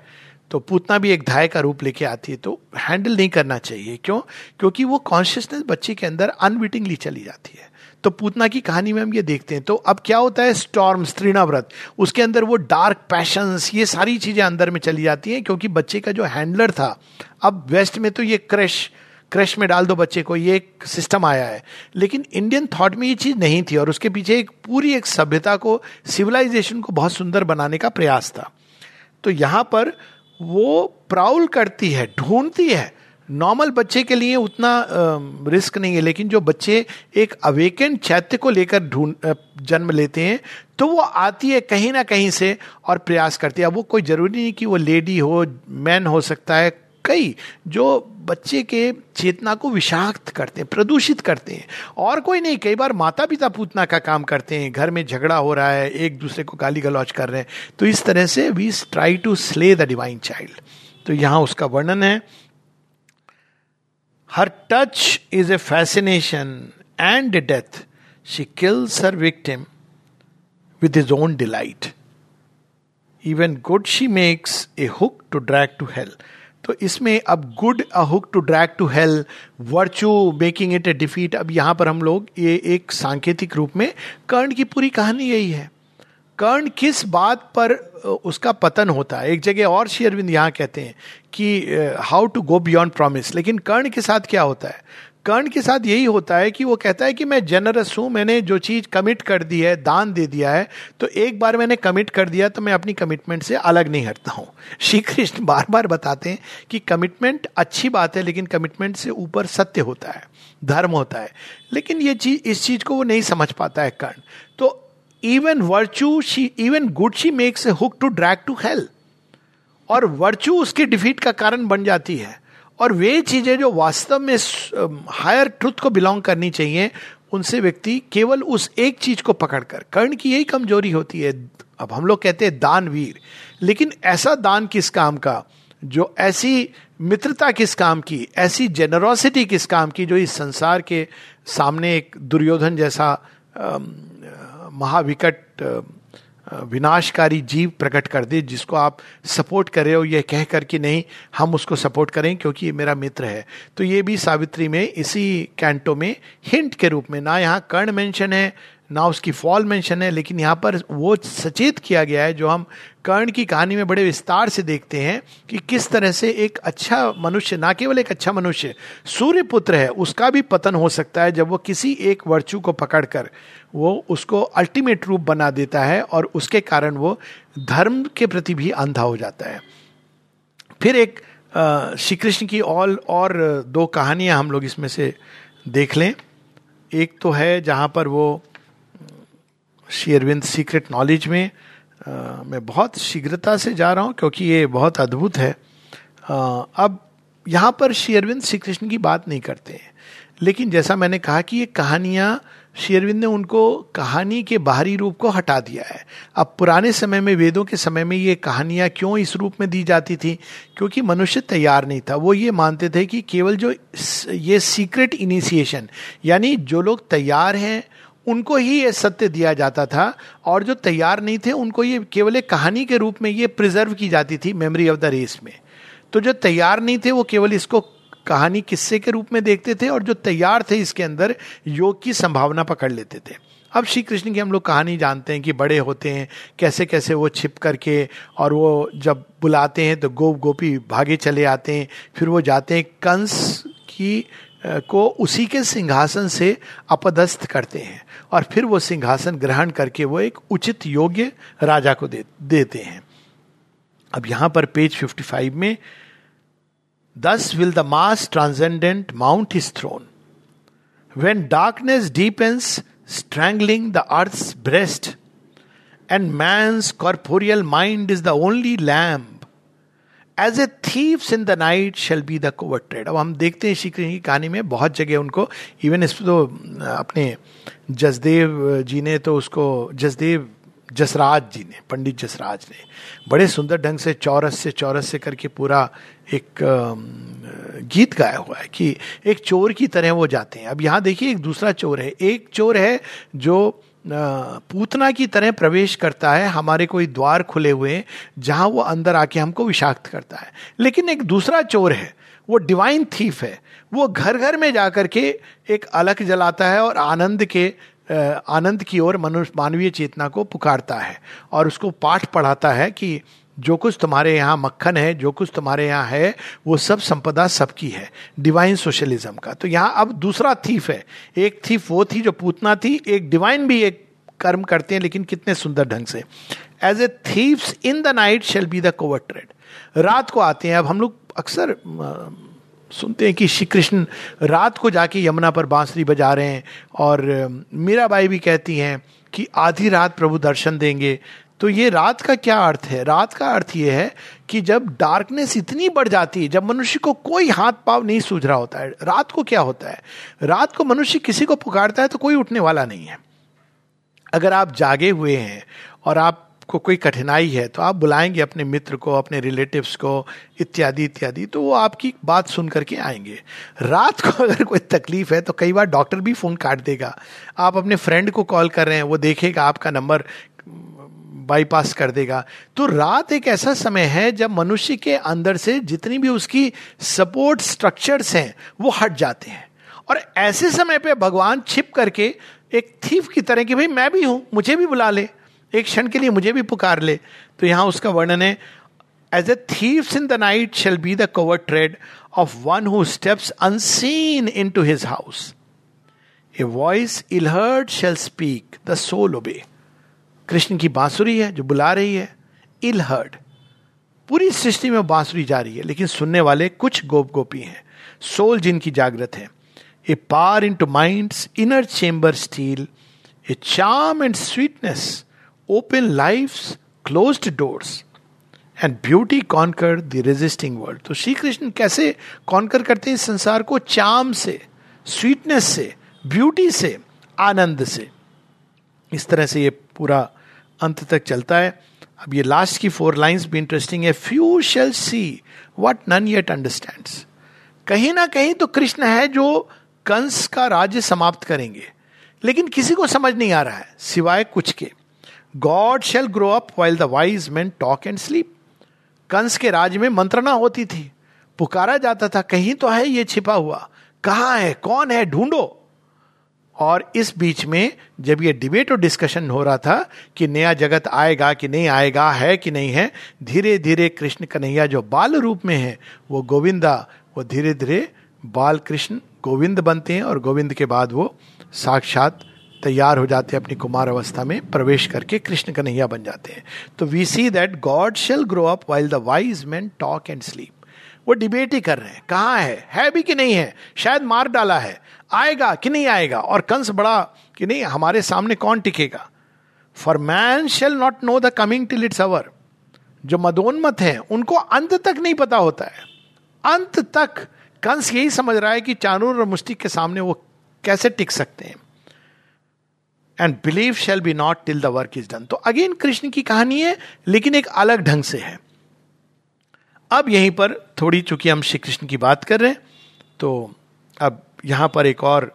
Speaker 1: तो पूतना भी एक धाय का रूप लेके आती है तो हैंडल नहीं करना चाहिए। क्यों? क्योंकि वो कॉन्शियसनेस बच्चे के अंदर अनविटिंगली चली जाती है। तो पूतना की कहानी में हम ये देखते हैं। तो अब क्या होता है? स्टॉर्म स्त्रीणाव्रत उसके अंदर वो डार्क पैशंस ये सारी चीज़ें अंदर में चली जाती हैं क्योंकि बच्चे का जो हैंडलर था, अब वेस्ट में तो ये क्रश क्रश में डाल दो बच्चे को, ये एक सिस्टम आया है। लेकिन इंडियन थॉट में ये चीज़ नहीं थी और उसके पीछे एक पूरी एक सभ्यता को सिविलाइजेशन को बहुत सुंदर बनाने का प्रयास था। तो यहाँ पर वो प्राउल करती है, ढूंढती है नॉर्मल बच्चे के लिए उतना रिस्क नहीं है, लेकिन जो बच्चे एक अवेकेंड चैत्य को लेकर ढूंढ जन्म लेते हैं तो वो आती है कहीं ना कहीं से और प्रयास करती है। अब वो कोई ज़रूरी नहीं कि वो लेडी हो मैन हो सकता है, कई जो बच्चे के चेतना को विषाक्त करते हैं, प्रदूषित करते हैं। और कोई नहीं, कई बार माता पिता पूतना का काम करते हैं, घर में झगड़ा हो रहा है, एक दूसरे को गाली गलौज कर रहे हैं। तो इस तरह से we try to slay the divine child तो यहाँ उसका वर्णन है। Her touch is a fascination and death she kills her victim with his own delight even good she makes a hook to drag to hell तो इसमें अब good a hook to drag to hell virtue making it a defeat अब यहाँ पर हम लोग ये एक सांकेतिक रूप में कर्ण की पूरी कहानी यही है। कर्ण किस बात पर उसका पतन होता है? एक जगह और शेयरविंद यहाँ कहते हैं कि how to go beyond promise लेकिन कर्ण के साथ क्या होता है? कर्ण के साथ यही होता है कि वो कहता है कि मैं जनरस हूँ, मैंने जो चीज़ कमिट कर दी है, दान दे दिया है तो एक बार मैंने कमिट कर दिया तो मैं अपनी कमिटमेंट से अलग नहीं हटता हूँ। श्री कृष्ण बार बार बताते हैं कि कमिटमेंट अच्छी बात है, लेकिन कमिटमेंट से ऊपर सत्य होता है, धर्म होता है। लेकिन ये चीज़, इस चीज़ को वो नहीं समझ पाता है Karna. Even virtue she even good she makes a hook to drag to health और वर्चू उसके डिफीट का कारण बन जाती है। और वे चीज़ें जो वास्तव में हायर ट्रुथ को बिलोंग करनी चाहिए, उनसे व्यक्ति केवल उस एक चीज़ को पकड़कर, कर्ण की यही कमज़ोरी होती है। अब हम लोग कहते हैं दानवीर। लेकिन ऐसा दान किस काम का? जो ऐसी मित्रता किस काम की? ऐसी जेनरोसिटी किस काम की? जो इस संसार के सामने एक दुर्योधन जैसा महाविकट विनाशकारी जीव प्रकट कर दे, जिसको आप सपोर्ट कर रहे हो, यह कह कर कि नहीं, हम उसको सपोर्ट करें क्योंकि ये मेरा मित्र है। तो ये भी सावित्री में इसी कैंटो में हिंट के रूप में, ना यहाँ कर्ण मेंशन है ना उसकी फॉल मेंशन है, लेकिन यहाँ पर वो सचेत किया गया है, जो हम कर्ण की कहानी में बड़े विस्तार से देखते हैं, कि किस तरह से एक अच्छा मनुष्य, ना केवल एक अच्छा मनुष्य सूर्य पुत्र है, उसका भी पतन हो सकता है जब वो किसी एक वर्चू को पकड़कर वो उसको अल्टीमेट रूप बना देता है, और उसके कारण वो धर्म के प्रति भी अंधा हो जाता है। फिर एक श्री कृष्ण की और और दो कहानियाँ हम लोग इसमें से देख लें। एक तो है जहाँ पर वो श्री अरविंद सीक्रेट नॉलेज में आ, मैं बहुत शीघ्रता से जा रहा हूँ क्योंकि ये बहुत अद्भुत है। आ, अब यहाँ पर श्री अरविंद श्री कृष्ण की बात नहीं करते हैं। लेकिन जैसा मैंने कहा कि ये कहानियाँ अरविंद ने उनको कहानी के बाहरी रूप को हटा दिया है। अब पुराने समय में वेदों के समय में ये कहानियाँ क्यों इस रूप में दी जाती थी? क्योंकि मनुष्य तैयार नहीं था। वो ये मानते थे कि केवल जो ये सीक्रेट इनिशिएशन यानी जो लोग तैयार हैं उनको ही ये सत्य दिया जाता था और जो तैयार नहीं थे, उनको ये केवल एक कहानी के रूप में ये प्रिजर्व की जाती थी मेमोरी ऑफ़ द रेस में। तो जो तैयार नहीं थे, वो केवल इसको कहानी किस्से के रूप में देखते थे और जो तैयार थे इसके अंदर योग की संभावना पकड़ लेते थे। अब श्री कृष्ण की हम लोग कहानी जानते हैं कि बड़े होते हैं कैसे कैसे वो छिप करके और वो जब बुलाते हैं तो गोप गोपी भागे चले आते हैं, फिर वो जाते हैं कंस की को उसी के सिंहासन से अपदस्थ करते हैं और फिर वो सिंहासन ग्रहण करके वो एक उचित योग्य राजा को दे, देते हैं। अब यहाँ पर पेज 55 में thus will the mask transcendent mount his throne when darkness deepens strangling the earth breast and man's corporeal mind is the only lamp as a thief's in the night shall be the covert tread अब हम देखते हैं श्री कृष्ण की कहानी में बहुत जगह उनको इवन इस तो अपने जसदेव जी ने तो उसको, जसदेव, जसराज जी ने, पंडित जसराज ने, बड़े सुंदर ढंग से चौरस से चौरस से करके पूरा एक गीत गाया हुआ है कि एक चोर की तरह वो जाते हैं। अब यहाँ देखिए एक दूसरा चोर है। एक चोर है जो पूतना की तरह प्रवेश करता है, हमारे कोई द्वार खुले हुए, जहाँ वो अंदर आके हमको विषाक्त करता है। लेकिन एक दूसरा चोर है, वो डिवाइन थीफ है। वो घर घर में जा कर के एक अलग जलाता है और आनंद के आनंद की ओर मनुष्य, मानवीय चेतना को पुकारता है और उसको पाठ पढ़ाता है कि जो कुछ तुम्हारे यहाँ मक्खन है, जो कुछ तुम्हारे यहाँ है, वो सब संपदा सबकी है डिवाइन सोशलिज्म का। तो यहाँ अब दूसरा थीफ है। एक थीफ वो थी जो पूतना थी, एक डिवाइन भी एक कर्म करते हैं, लेकिन कितने सुंदर ढंग से। As a thief's in the night shall be the covert tread रात को आते हैं, अब हम लोग अक्सर सुनते हैं कि श्री कृष्ण रात को जाके यमुना पर बांसुरी बजा रहे हैं, और मीराबाई भी कहती हैं कि आधी रात प्रभु दर्शन देंगे तो ये रात का क्या अर्थ है? रात का अर्थ ये है कि जब डार्कनेस इतनी बढ़ जाती है, जब मनुष्य को कोई हाथ पाव नहीं सूझ रहा होता है, रात को क्या होता है? रात को मनुष्य किसी को पुकारता है तो कोई उठने वाला नहीं है। अगर आप जागे हुए हैं और आप को कोई कठिनाई है तो आप बुलाएँगे अपने मित्र को, अपने रिलेटिव्स को, इत्यादि इत्यादि तो वो आपकी बात सुन करके आएँगे। रात को अगर कोई तकलीफ़ है तो कई बार डॉक्टर भी फ़ोन काट देगा। आप अपने फ्रेंड को कॉल कर रहे हैं, वो देखेगा आपका नंबर बाईपास कर देगा। तो रात एक ऐसा समय है जब मनुष्य के अंदर से जितनी भी उसकी सपोर्ट स्ट्रक्चर्स हैं, वो हट जाते हैं। और ऐसे समय पे भगवान छिप करके एक थीफ की तरह की भाई मैं भी हूँ, मुझे भी बुला ले, एक क्षण के लिए मुझे भी पुकार ले। तो यहाँ उसका वर्णन है as a thief's in the night shall be the covert tread of one who steps unseen into his house a voice ill heard shall speak the soul obey Krishna की बांसुरी है, जो बुला रही है इल हर्ड पूरी सृष्टि में बांसुरी जा रही है, लेकिन सुनने वाले कुछ गोप गोपी हैं। सोल जिनकी जागृत है। A power into mind inner chamber steal a charm and sweetness open life close doors and beauty conquer the resisting world तो श्री कृष्ण कैसे कॉन्कर करते हैं संसार को? चाम से स्वीटनेस से ब्यूटी से, आनंद से। इस तरह से ये पूरा अंत तक चलता है। अब ये लास्ट की फोर लाइंस भी इंटरेस्टिंग है। Few shall see what none yet understand कहीं ना कहीं तो कृष्ण है जो कंस का राज्य समाप्त करेंगे। लेकिन किसी को समझ नहीं आ रहा है, सिवाय कुछ के। God shall grow up while the wise man talk and sleep Kamsa के राज में मंत्रणा होती थी। पुकारा जाता था, कहीं तो है ये छिपा हुआ। कहाँ है? कौन है? ढूंढो। और इस बीच में जब ये डिबेट और डिस्कशन हो रहा था कि नया जगत आएगा कि नहीं आएगा, है कि नहीं है धीरे धीरे कृष्ण कन्हैया जो बाल रूप में है, वो गोविंदा, वो धीरे धीरे बाल कृष्ण गोविंद बनते हैं और गोविंद के बाद वो साक्षात तैयार हो जाते हैं अपनी कुमार अवस्था में प्रवेश करके कृष्ण कन्हैया बन जाते हैं। तो we see that god shall grow up while the wise man talk and sleep वो डिबेट ही कर रहे हैं, कहाँ है है भी कि नहीं है, शायद मार डाला है आएगा कि नहीं आएगा? और कंस बड़ा कि नहीं, हमारे सामने कौन टिकेगा? For man shall not know the coming till its hour जो मदोन्मत है, उनको अंत तक नहीं पता होता है। अंत तक कंस यही समझ रहा है कि चानूर और मुस्टिक के सामने वो कैसे टिक सकते हैं। And belief shall be not till the work is done तो अगेन कृष्ण की कहानी है, लेकिन एक अलग ढंग से है। अब यहीं पर थोड़ी, चूँकि हम श्री कृष्ण की बात कर रहे हैं तो अब यहाँ पर एक और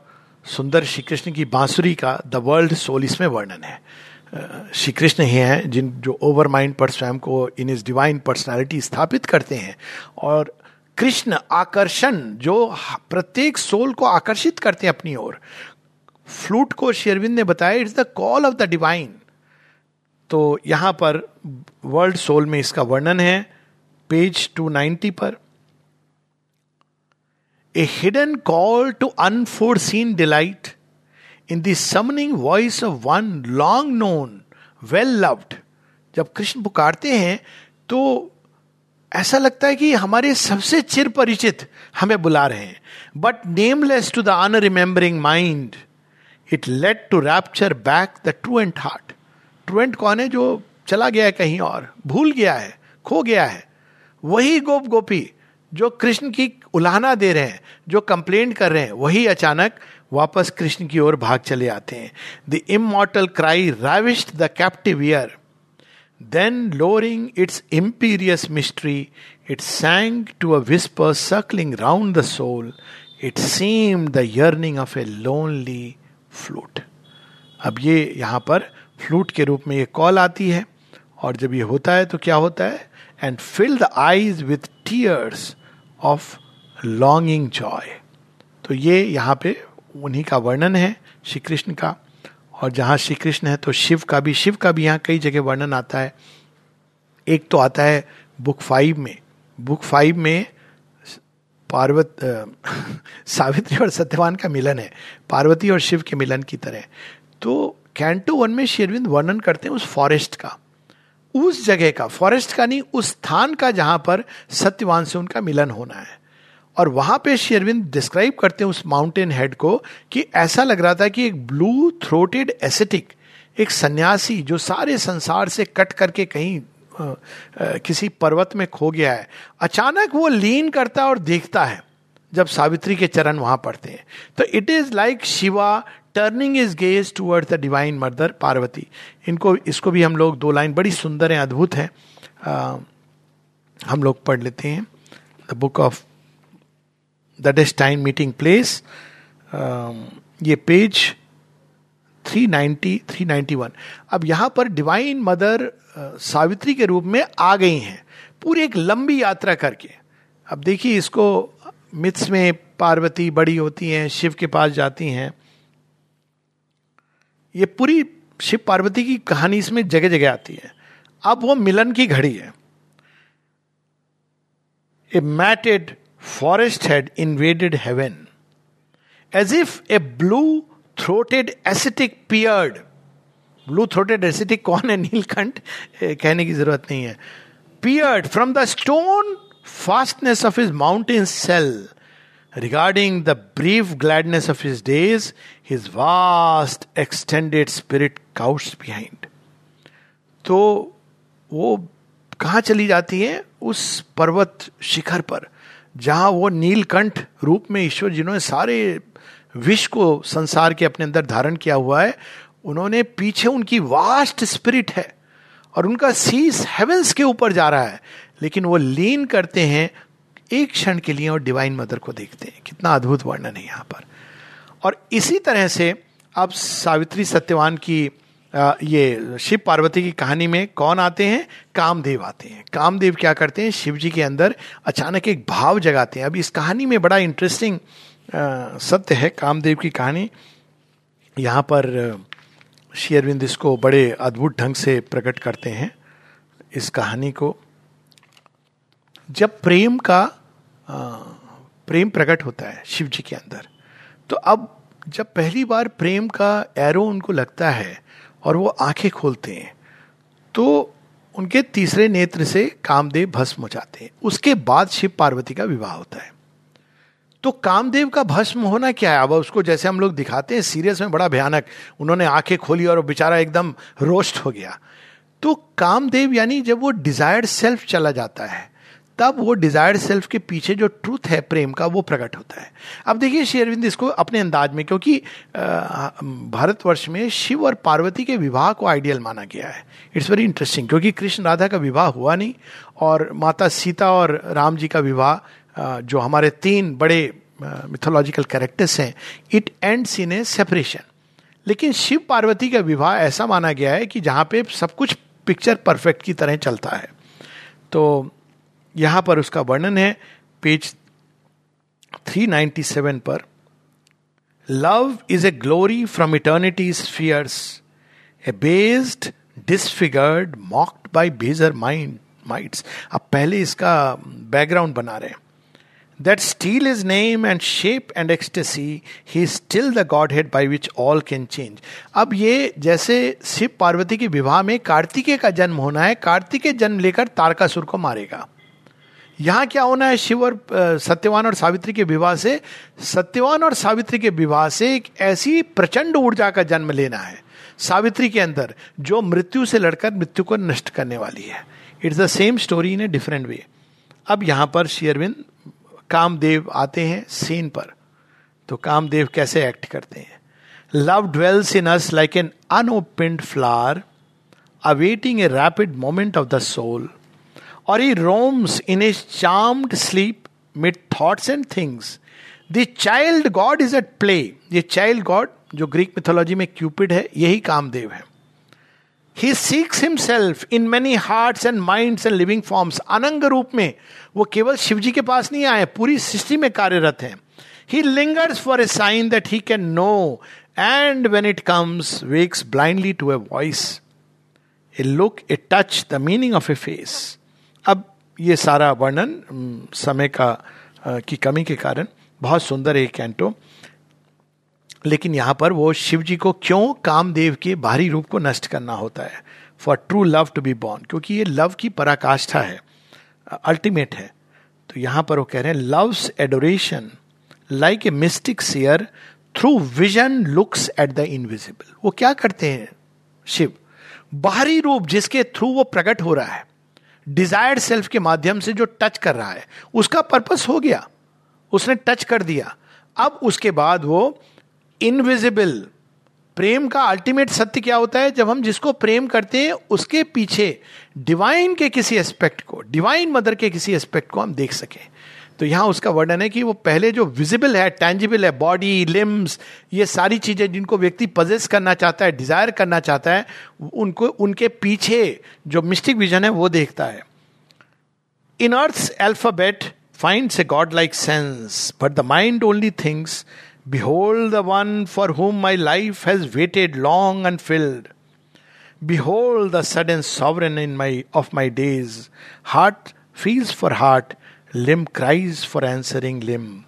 Speaker 1: सुंदर श्री कृष्ण की बांसुरी का द वर्ल्ड सोल इसमें वर्णन है। श्री कृष्ण ही हैं जिन जो ओवर माइंड पर स्वयं को इन इज़ डिवाइन पर्सनालिटी स्थापित करते हैं और कृष्ण आकर्षण जो प्रत्येक सोल को आकर्षित करते हैं अपनी ओर। फ्लूट को शेरविंद ने बताया it's the call of the divine तो यहाँ पर वर्ल्ड सोल में इसका वर्णन है पेज 290 पर। A hidden call to unforeseen delight in the summoning voice of one long known well loved जब कृष्ण पुकारते हैं तो ऐसा लगता है कि हमारे सबसे चिर परिचित हमें बुला रहे हैं। But nameless to the unremembering mind it lured to rapture back the truant heart truant कौन है जो चला गया है कहीं और, भूल गया है, खो गया है? वही गोप गोपी जो कृष्ण की उलाहना दे रहे हैं, जो कंप्लेंट कर रहे हैं, वही अचानक वापस कृष्ण की ओर भाग चले आते हैं। The immortal cry ravished the captive ear then lowering its imperious mystery it sank to a whisper circling round the soul it seemed the yearning of a lonely flute अब ये यहाँ पर फ्लूट के रूप में ये कॉल आती है, और जब ये होता है तो क्या होता है? And fill the eyes with tears of longing joy तो ये यहाँ पे उन्हीं का वर्णन है श्री कृष्ण का। और जहाँ श्री कृष्ण है तो शिव का भी, शिव का भी यहाँ कई जगह वर्णन आता है। एक तो आता है बुक फाइव में। बुक फाइव में पार्वत सावित्री और सत्यवान का मिलन है। पार्वती और शिव के मिलन की तरह। तो कैंटो वन में शेरविंद वर्णन करते हैं उस फॉरेस्ट का। उस जगह का, फॉरेस्ट का नहीं, उस स्थान का जहाँ पर सत्यवान से उनका मिलन होना है। और वहाँ पे शेरविंद डिस्क्राइब करते हैं उस माउंटेन हेड को कि ऐसा लग रहा था कि एक ब्लू थ्रोटेड एसेटिक एक सन्यासी जो सारे संसार से कट करके कहीं आ, आ, किसी पर्वत में खो गया है अचानक वो लीन करता और देखता है जब सावित्री के चरण वहाँ पड़ते हैं। तो it is like Shiva turning his gaze toward the divine mother Parvati इनको इसको भी हम लोग दो लाइन बड़ी सुंदर है अद्भुत है। हम लोग पढ़ लेते हैं। The book of the time meeting place ये पेज 390 391 अब यहाँ पर डिवाइन मदर सावित्री के रूप में आ गई हैं। पूरी एक लंबी यात्रा करके। अब देखिए इसको मिथ्स में पार्वती बड़ी होती हैं, शिव के पास जाती हैं। ये पूरी शिव पार्वती की कहानी इसमें जगह जगह आती है। अब वो मिलन की घड़ी है। A matted forest had invaded heaven as if a blue throated ascetic peered blue throated ascetic कौन है? नीलकंठ? कहने की ज़रूरत नहीं है. Peered from the stone fastness of his mountain cell regarding the brief gladness of his days his vast extended spirit काउट्स behind तो वो कहा चली जाती है? उस पर्वत शिखर पर. जहाँ वो नीलकंठ रूप में ईश्वर जिन्होंने सारे विश्व को संसार के अपने अंदर धारण किया हुआ है, उन्होंने पीछे उनकी वास्ट स्पिरिट है और उनका सीस हेवेंस के ऊपर जा रहा है। लेकिन वो लीन करते हैं, एक क्षण के लिए और डिवाइन मदर को देखते हैं। कितना अद्भुत वर्णन है यहाँ पर। और इसी तरह से अब सावित्री सत्यवान की ये शिव पार्वती की कहानी में कौन आते हैं? कामदेव आते हैं। कामदेव क्या करते हैं? शिव जी के अंदर अचानक एक भाव जगाते हैं। अब इस कहानी में बड़ा इंटरेस्टिंग सत्य है कामदेव की कहानी। यहाँ पर शेयरविंद इसको बड़े अद्भुत ढंग से प्रकट करते हैं इस कहानी को। जब प्रेम का प्रेम प्रकट होता है शिव जी के अंदर तो अब जब पहली बार प्रेम का एरो उनको लगता है और वो आँखें खोलते हैं तो उनके तीसरे नेत्र से कामदेव भस्म हो जाते हैं। उसके बाद शिव पार्वती का विवाह होता है। तो कामदेव का भस्म होना क्या है? अब उसको जैसे हम लोग दिखाते हैं, सीरियस में बड़ा भयानक, उन्होंने आँखें खोली और बेचारा एकदम रोस्ट हो गया। तो कामदेव यानी जब वो डिजायर्ड सेल्फ चला जाता है तब वो डिजायर्ड सेल्फ के पीछे जो ट्रूथ है प्रेम का, वो प्रकट होता है। अब देखिए श्री अरविंद इसको अपने अंदाज में, क्योंकि भारतवर्ष में शिव और पार्वती के विवाह को आइडियल माना गया है। इट्स वेरी इंटरेस्टिंग क्योंकि कृष्ण राधा का विवाह हुआ नहीं, और माता सीता और राम जी का विवाह जो हमारे तीन बड़े मिथोलॉजिकल कैरेक्टर्स हैं it ends in a separation लेकिन शिव पार्वती का विवाह ऐसा माना गया है कि जहाँ पे सब कुछ पिक्चर परफेक्ट की तरह चलता है। तो यहाँ पर उसका वर्णन है, पेज 397 पर love is a glory from eternity spheres abased disfigured mocked by baser mights mites अब पहले इसका बैकग्राउंड बना रहे हैं। That still is name and shape and ecstasy he still the godhead by which all can change अब ये जैसे शिव पार्वती के विवाह में कार्तिकेय का जन्म होना है, कार्तिकेय जन्म लेकर तारकासुर को मारेगा। यहाँ क्या होना है? शिव और सत्यवान और सावित्री के विवाह से, सत्यवान और सावित्री के विवाह से एक ऐसी प्रचंड ऊर्जा का जन्म लेना है सावित्री के अंदर, जो मृत्यु से लड़कर मृत्यु को नष्ट करने वाली है। It's the same story in a different way अब यहाँ पर शेयरविंद कामदेव आते हैं सीन पर। तो कामदेव कैसे एक्ट करते हैं? Love dwells in us like an unopened flower awaiting a rapid moment of the soul or he roams in his charmed sleep mid thoughts and things. The child God is at play. ये child god जो Greek mythology में Cupid है, यही कामदेव है। He seeks himself in many hearts and minds and living forms Ananga रूप में, वो केवल शिव जी के पास नहीं आए, पूरी सृष्टि में कार्यरत हैं। He lingers for a sign that he can know and when it comes wakes blindly to a voice a look a touch the meaning of a face अब ये सारा वर्णन समय का की कमी के कारण बहुत सुंदर एक कैंटो। लेकिन यहाँ पर वो शिव जी को क्यों कामदेव के बाहरी रूप को नष्ट करना होता है? For true love to be born क्योंकि ये लव की पराकाष्ठा है अल्टीमेट है। तो यहाँ पर वो कह रहे हैं love's adoration like a mystic seer through vision looks at the invisible वो क्या करते हैं, शिव? बाहरी रूप जिसके थ्रू वो प्रकट हो रहा है डिजायर्ड सेल्फ के माध्यम से जो टच कर रहा है, उसका पर्पस हो गया। उसने टच कर दिया। अब उसके बाद वो इनविजिबल प्रेम का अल्टीमेट सत्य क्या होता है? जब हम जिसको प्रेम करते हैं, उसके पीछे डिवाइन के किसी एस्पेक्ट को डिवाइन मदर के किसी एस्पेक्ट को हम देख सकें। तो यहाँ उसका वर्णन है कि वो पहले जो विजिबल है टेंजिबल है बॉडी लिम्स ये सारी चीज़ें जिनको व्यक्ति पजेस करना चाहता है डिज़ायर करना चाहता है उनको उनके पीछे जो मिस्टिक विजन है वो देखता है in earth alphabet finds a godlike sense but the mind only thinks behold Behold the one for whom my life has waited long unfilled. Behold the sudden sovereign in my of my days. Heart feels for heart, limb cries for answering limb.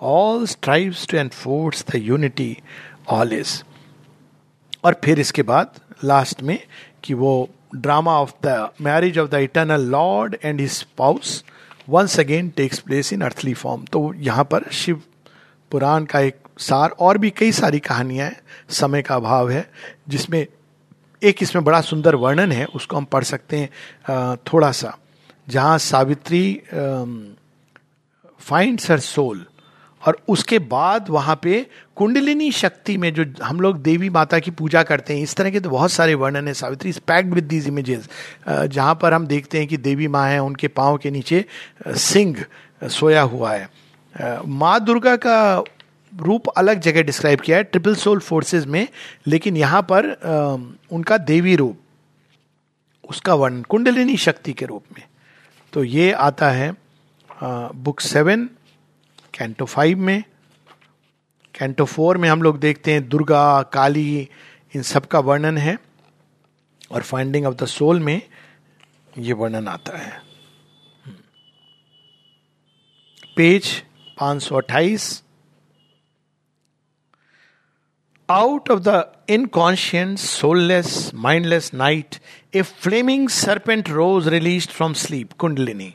Speaker 1: All strives to enforce the unity, all is. और फिर इसके बाद last में कि वो drama of the marriage of the eternal lord and his spouse once again takes place in earthly form तो यहाँ पर शिव पुराण का एक सार और भी कई सारी कहानियाँ हैं समय का अभाव है जिसमें एक इसमें बड़ा सुंदर वर्णन है उसको हम पढ़ सकते हैं थोड़ा सा जहाँ सावित्री फाइंड सर सोल और उसके बाद वहाँ पे कुंडलिनी शक्ति में जो हम लोग देवी माता की पूजा करते हैं, इस तरह के तो बहुत सारे वर्णन है। Savitri packed with these images जहाँ पर हम देखते हैं कि देवी माँ है, उनके पाँव के नीचे सिंह सोया हुआ है। माँ दुर्गा का रूप अलग जगह डिस्क्राइब किया है ट्रिपल सोल फोर्सेस में, लेकिन यहाँ पर उनका देवी रूप, उसका वर्णन कुंडलिनी शक्ति के रूप में। तो ये आता है बुक सेवन कैंटो फाइव में। कैंटो फोर में हम लोग देखते हैं दुर्गा काली इन सब का वर्णन है। और फाइंडिंग ऑफ़ द सोल में ये वर्णन आता है। पेज पाँच सौ अट्ठाईस। Out of the inconscient, soulless, mindless night, a flaming serpent rose released from sleep, Kundalini.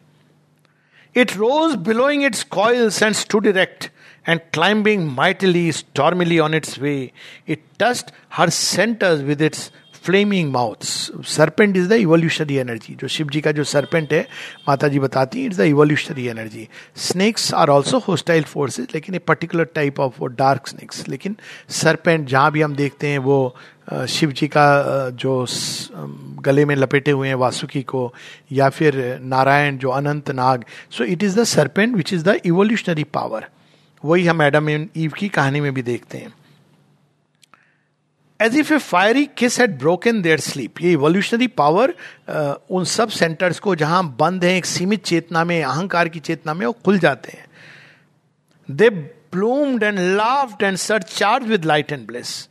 Speaker 1: It rose billowing its coils and stood erect, and climbing mightily, stormily on its way, it touched her centers with its flaming mouths serpent is the evolutionary energy जो शिव जी का जो serpent है, माता जी बताती हैं it's the evolutionary energy snakes are also hostile forces लेकिन a particular type of वो dark snakes लेकिन सरपेंट जहाँ भी हम देखते हैं, वो शिव जी का जो गले में लपेटे हुए हैं वासुकी को, या फिर नारायण जो Ananta Naag. So it is the serpent which is the evolutionary power वही हम एडम एंड ईव की कहानी में भी देखते हैं। As if a fiery kiss had broken their sleep ये इवोल्यूशनरी पावर उन सब सेंटर्स को जहां बंद है एक सीमित चेतना में अहंकार की चेतना में वो खुल जाते हैं they bloomed and laughed and surcharged with light and bliss.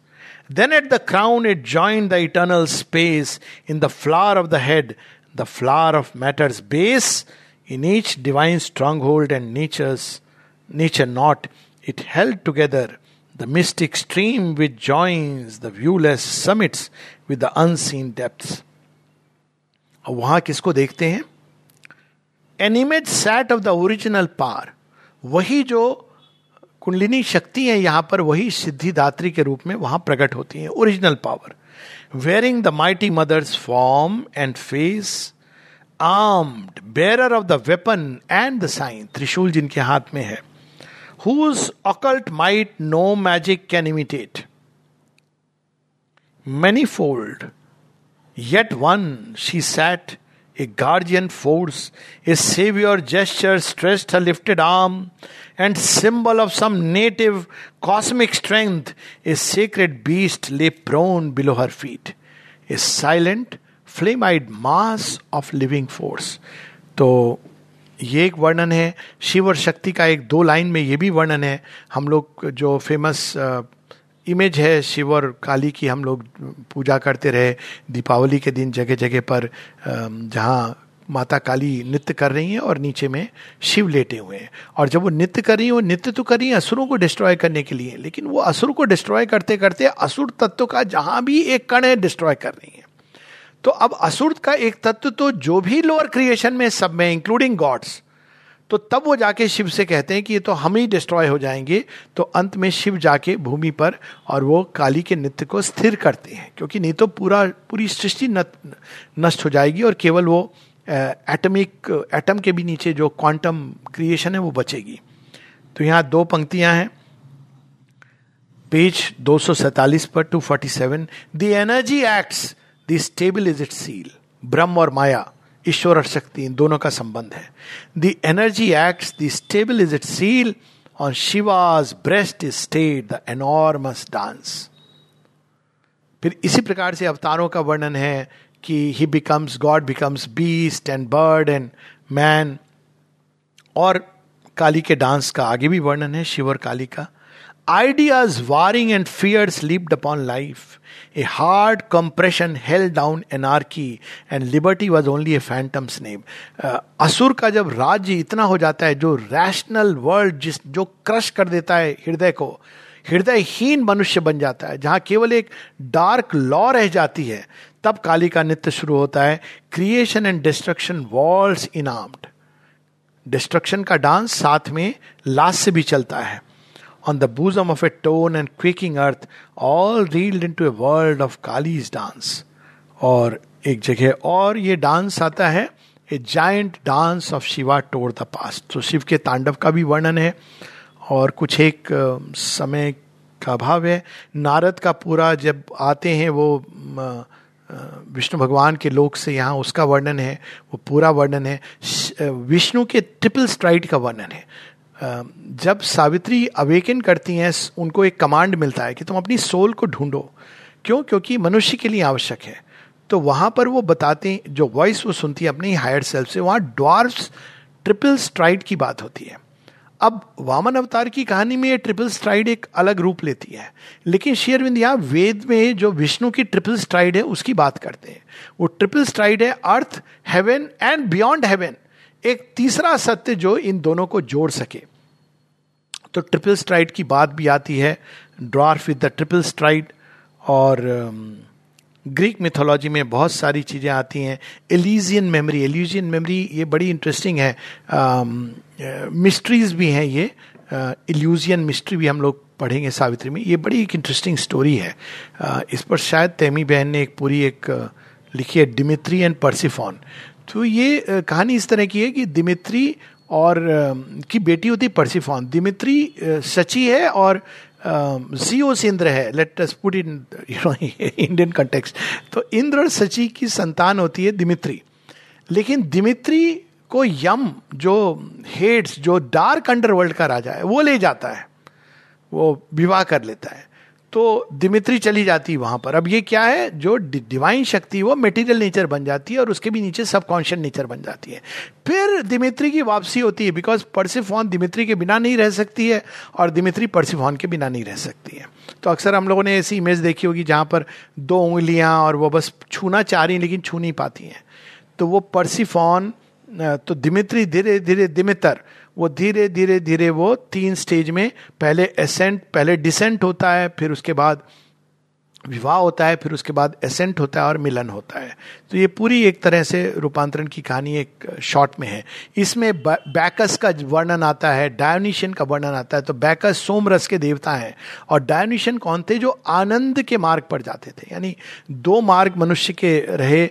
Speaker 1: Then at the crown it joined the eternal space in the flower of the head, the flower of matter's base, in each divine stronghold and nature's nature not, it held together The mystic stream which joins the viewless summits with the unseen depths. अब वहाँ किसको देखते हैं? An image set of the original power वही जो कुंडलिनी शक्ति है यहाँ पर, वही सिद्धिदात्री के रूप में वहाँ प्रकट होती है original power wearing the mighty mother's form and face armed bearer of the weapon and the sign trishul जिनके हाथ में है। Whose occult might no magic can imitate. Manifold, yet one she sat, a guardian force, a savior gesture stretched her lifted arm, and symbol of some native cosmic strength, a sacred beast lay prone below her feet, a silent, flame eyed mass of living force. तो ये एक वर्णन है। शिव और शक्ति का एक दो लाइन में ये भी वर्णन है। हम लोग जो फ़ेमस इमेज है शिव और काली की, हम लोग पूजा करते रहे दीपावली के दिन जगह जगह पर जहाँ माता काली नृत्य कर रही हैं और नीचे में शिव लेटे हुए हैं। और जब वो नृत्य कर रही हैं, वो नृत्य तो कर रही है असुरों को डिस्ट्रॉय करने के लिए, लेकिन वो असुर को डिस्ट्रॉय करते करते असुर तत्व का जहाँ भी एक कण है डिस्ट्रॉय कर रही है। तो अब असुर का एक तत्व तो जो भी लोअर क्रिएशन में सब में इंक्लूडिंग गॉड्स तो तब वो जाके शिव से कहते हैं कि ये तो हम ही डिस्ट्रॉय हो जाएँगे। तो अंत में शिव जाके भूमि पर और वो काली के नृत्य को स्थिर करते हैं, क्योंकि नहीं तो पूरा, पूरी सृष्टि नष्ट हो जाएगी और केवल वो एटमिक एटम के भी नीचे जो क्वांटम क्रिएशन है वो बचेगी। तो यहाँ दो पंक्तियाँ हैं। पेज दो पर two forty seven the energy acts the stable is it seal Brahma और माया ईश्वर और शक्ति इन दोनों का संबंध है। The energy acts the stable is it seal on Shiva's breast is stayed the enormous dance फिर इसी प्रकार से अवतारों का वर्णन है कि he becomes god becomes beast and bird and man और काली के डांस का आगे भी वर्णन है शिव और काली का। Ideas warring and fear slept upon life a hard compression held down anarchy and liberty was only a phantom's name असुर का जब राज्य इतना हो जाता है जो रैशनल वर्ल्ड जिस जो क्रश कर देता है हृदय को हृदयहीन मनुष्य बन जाता है जहाँ केवल एक डार्क लॉ रह जाती है तब काली का नृत्य शुरू होता है creation and destruction waltzed inarmed destruction का डांस साथ में लास्ट से भी चलता है on the bosom of a torn and quaking earth, all reeled into a world of Kali's dance. और एक जगह और ये डांस आता है a giant dance of Shiva tore the past तो शिव के तांडव का भी वर्णन है और कुछ एक समय का भाव है। नारद का पूरा जब आते हैं वो विष्णु भगवान के लोक से यहाँ उसका वर्णन है वो पूरा वर्णन है। विष्णु के ट्रिपल स्ट्राइड का वर्णन है। जब सावित्री अवेकन करती हैं उनको एक कमांड मिलता है कि तुम अपनी सोल को ढूंढो। क्यों? क्योंकि मनुष्य के लिए आवश्यक है। तो वहाँ पर वो बताते, जो वॉइस वो सुनती है अपनी हायर सेल्फ से, वहाँ ड्वार्फ ट्रिपल स्ट्राइड की बात होती है। अब वामन अवतार की कहानी में ये ट्रिपल स्ट्राइड एक अलग रूप लेती है। लेकिन शेयरविंद यहाँ वेद में जो विष्णु की ट्रिपल स्ट्राइड है, उसकी बात करते हैं। वो ट्रिपल स्ट्राइड है earth heaven and beyond heaven एक तीसरा सत्य जो इन दोनों को जोड़ सके। तो ट्रिपल स्ट्राइड की बात भी आती है dwarf with the triple stride और ग्रीक मिथोलॉजी में बहुत सारी चीज़ें आती हैं। एलिजियन मेमोरी एलिजियन मेमोरी ये बड़ी इंटरेस्टिंग है। मिस्ट्रीज भी हैं ये। एल्यूजियन मिस्ट्री भी हम लोग पढ़ेंगे सावित्री में। ये बड़ी एक इंटरेस्टिंग स्टोरी है। uh, इस पर शायद तैमी बहन ने एक पूरी एक uh, लिखी है डिमित्री एंड परसिफॉन तो ये कहानी इस तरह की है कि दिमित्री और की बेटी होती परसिफॉन। दिमित्री सची है और जियोस इंद्र है। Let us put in you know Indian context तो इंद्र और सची की संतान होती है दिमित्री। लेकिन दिमित्री को यम, जो हेड्स, जो डार्क अंडरवर्ल्ड का राजा है, वो ले जाता है। वो विवाह कर लेता है। तो दिमित्री चली जाती है वहाँ पर। अब ये क्या है? जो डिवाइन शक्ति, वो मेटीरियल नेचर बन जाती है और उसके भी नीचे सबकॉन्शियस नेचर बन जाती है। फिर दिमित्री की वापसी होती है बिकॉज़ परसिफॉन दिमित्री के बिना नहीं रह सकती है और दिमित्री परसिफॉन के बिना नहीं रह सकती है। तो अक्सर हम लोगों ने ऐसी इमेज देखी होगी जहाँ पर दो उंगलियाँ और वो बस छूना चाह रही लेकिन छू नहीं पाती हैं। तो वो परसिफॉन तो दिमित्री धीरे धीरे दिमितर वो धीरे धीरे धीरे वो तीन स्टेज में पहले एसेंट पहले डिसेंट होता है, फिर उसके बाद विवाह होता है, फिर उसके बाद एसेंट होता है और मिलन होता है। तो ये पूरी एक तरह से रूपांतरण की कहानी एक शॉर्ट में है। इसमें बैकस का वर्णन आता है डायोनिशियन का वर्णन आता है तो बैकस सोमरस के देवता हैं। और डायोनिशियन कौन थे? जो आनंद के मार्ग पर जाते थे। यानी दो मार्ग मनुष्य के रहे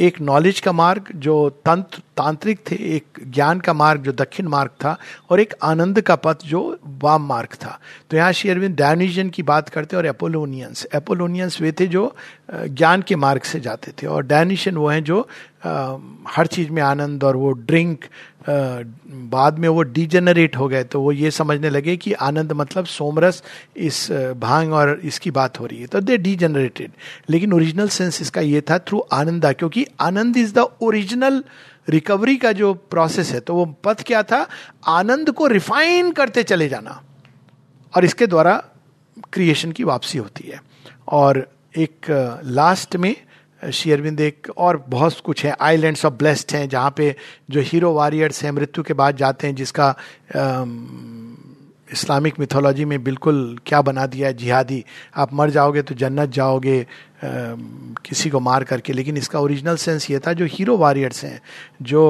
Speaker 1: एक नॉलेज का मार्ग, जो तंत्र, तांत्रिक थे, एक ज्ञान का मार्ग, जो दक्षिण मार्ग था, और एक आनंद का पथ, जो वाम मार्ग था। तो यहाँ श्री अरविंद डायनिजन की बात करते और एपोलोनियंस एपोलोनियंस वे थे जो ज्ञान के मार्ग से जाते थे, और डायनिशन वो हैं जो हर चीज़ में आनंद, और वो ड्रिंक बाद में वो डिजेनरेट हो गए तो वो ये समझने लगे कि आनंद मतलब सोमरस इस भाँग और इसकी बात हो रही है। तो दे डिजेनरेटेड लेकिन ओरिजिनल सेंस इसका ये था थ्रू आनंदा, क्योंकि Ananda is the original recovery का जो प्रोसेस है तो वो पथ क्या था? आनंद को रिफाइन करते चले जाना। और इसके द्वारा क्रिएशन की वापसी होती है। और एक लास्ट में शेयरविंद एक और बहुत कुछ है। आइलैंड्स ऑफ़ ब्लेस्ड हैं जहाँ पे जो हीरो वॉरियर्स हैं मृत्यु के बाद जाते हैं जिसका इस्लामिक मिथोलॉजी में बिल्कुल क्या बना दिया है जिहादी। आप मर जाओगे तो जन्नत जाओगे आ, किसी को मार करके। लेकिन इसका ओरिजिनल सेंस ये था जो हीरो वॉरियर्स हैं जो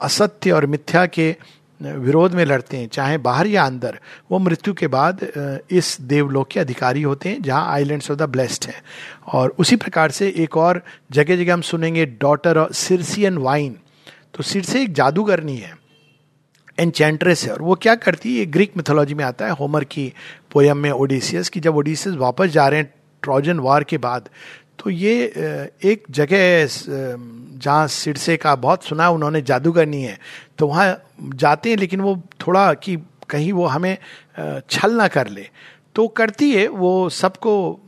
Speaker 1: असत्य और मिथ्या के विरोध में लड़ते हैं, चाहे बाहर या अंदर, वो मृत्यु के बाद इस देवलोक के अधिकारी होते हैं, जहाँ आइलैंड्स ऑफ़ द ब्लेस्ड हैं। और उसी प्रकार से एक और जगह जगह हम सुनेंगे डॉटर ऑफ़ सिरसियन वाइन तो सिरसे एक जादूगरनी है एनचेंट्रेस है, और वो क्या करती है, ये ग्रीक मिथोलॉजी में आता है होमर की पोयम में ओडिसियस की जब ओडिसियस वापस जा रहे हैं ट्रोजन वार के बाद तो ये एक जगह जहाँ सिरसे का बहुत सुना उन्होंने जादूगरनी है तो वहाँ जाते हैं, लेकिन वो थोड़ा कि कहीं वो हमें छल ना कर ले। तो करती है, वो सबको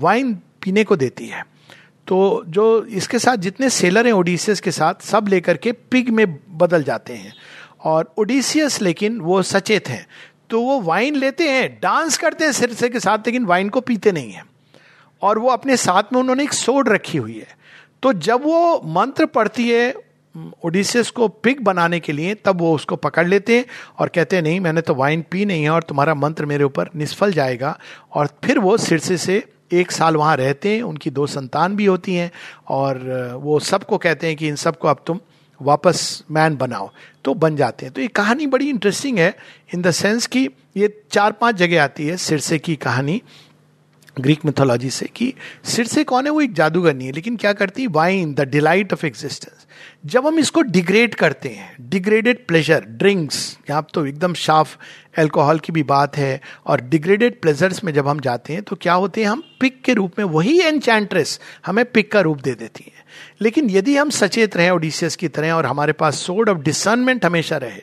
Speaker 1: वाइन पीने को देती है। तो जो इसके साथ जितने सेलर हैं ओडिसियस के साथ, सब लेकर के पिग में बदल जाते हैं। और ओडिसियस लेकिन वो सचेत हैं। तो वो वाइन लेते हैं, डांस करते हैं सिरसे के साथ, लेकिन वाइन को पीते नहीं है। और वो अपने साथ में उन्होंने एक सोड रखी हुई है। तो जब वो मंत्र पढ़ती है ओडिसियस को पिग बनाने के लिए, तब वो उसको पकड़ लेते हैं और कहते हैं, नहीं, मैंने तो वाइन पी नहीं है और तुम्हारा मंत्र मेरे ऊपर निष्फल जाएगा। और फिर वो सिरसे से एक साल वहाँ रहते हैं, उनकी दो संतान भी होती हैं और वो सबको कहते हैं कि इन सबको अब तुम वापस मैन बनाओ। तो बन जाते हैं। तो ये कहानी बड़ी इंटरेस्टिंग है इन द सेंस कि ये चार पाँच जगह आती है सिरसे की कहानी। ग्रीक मिथोलॉजी से कि सिर से कौन है वो एक जादूगर नहीं है, लेकिन क्या करती है? Wine the delight of existence जब हम इसको डिग्रेड करते हैं डिग्रेडेड प्लेजर ड्रिंक्स यहाँ तो एकदम साफ़ एल्कोहल की भी बात है, और डिग्रेडेड प्लेजर्स में जब हम जाते हैं तो क्या होते हैं हम? पिक के रूप में वही एनचैंट्रेस हमें पिक का रूप दे देती है। लेकिन यदि हम सचेत रहें ओडिसियस की तरह, और हमारे पास सोर्ड ऑफ़ डिसर्नमेंट हमेशा रहे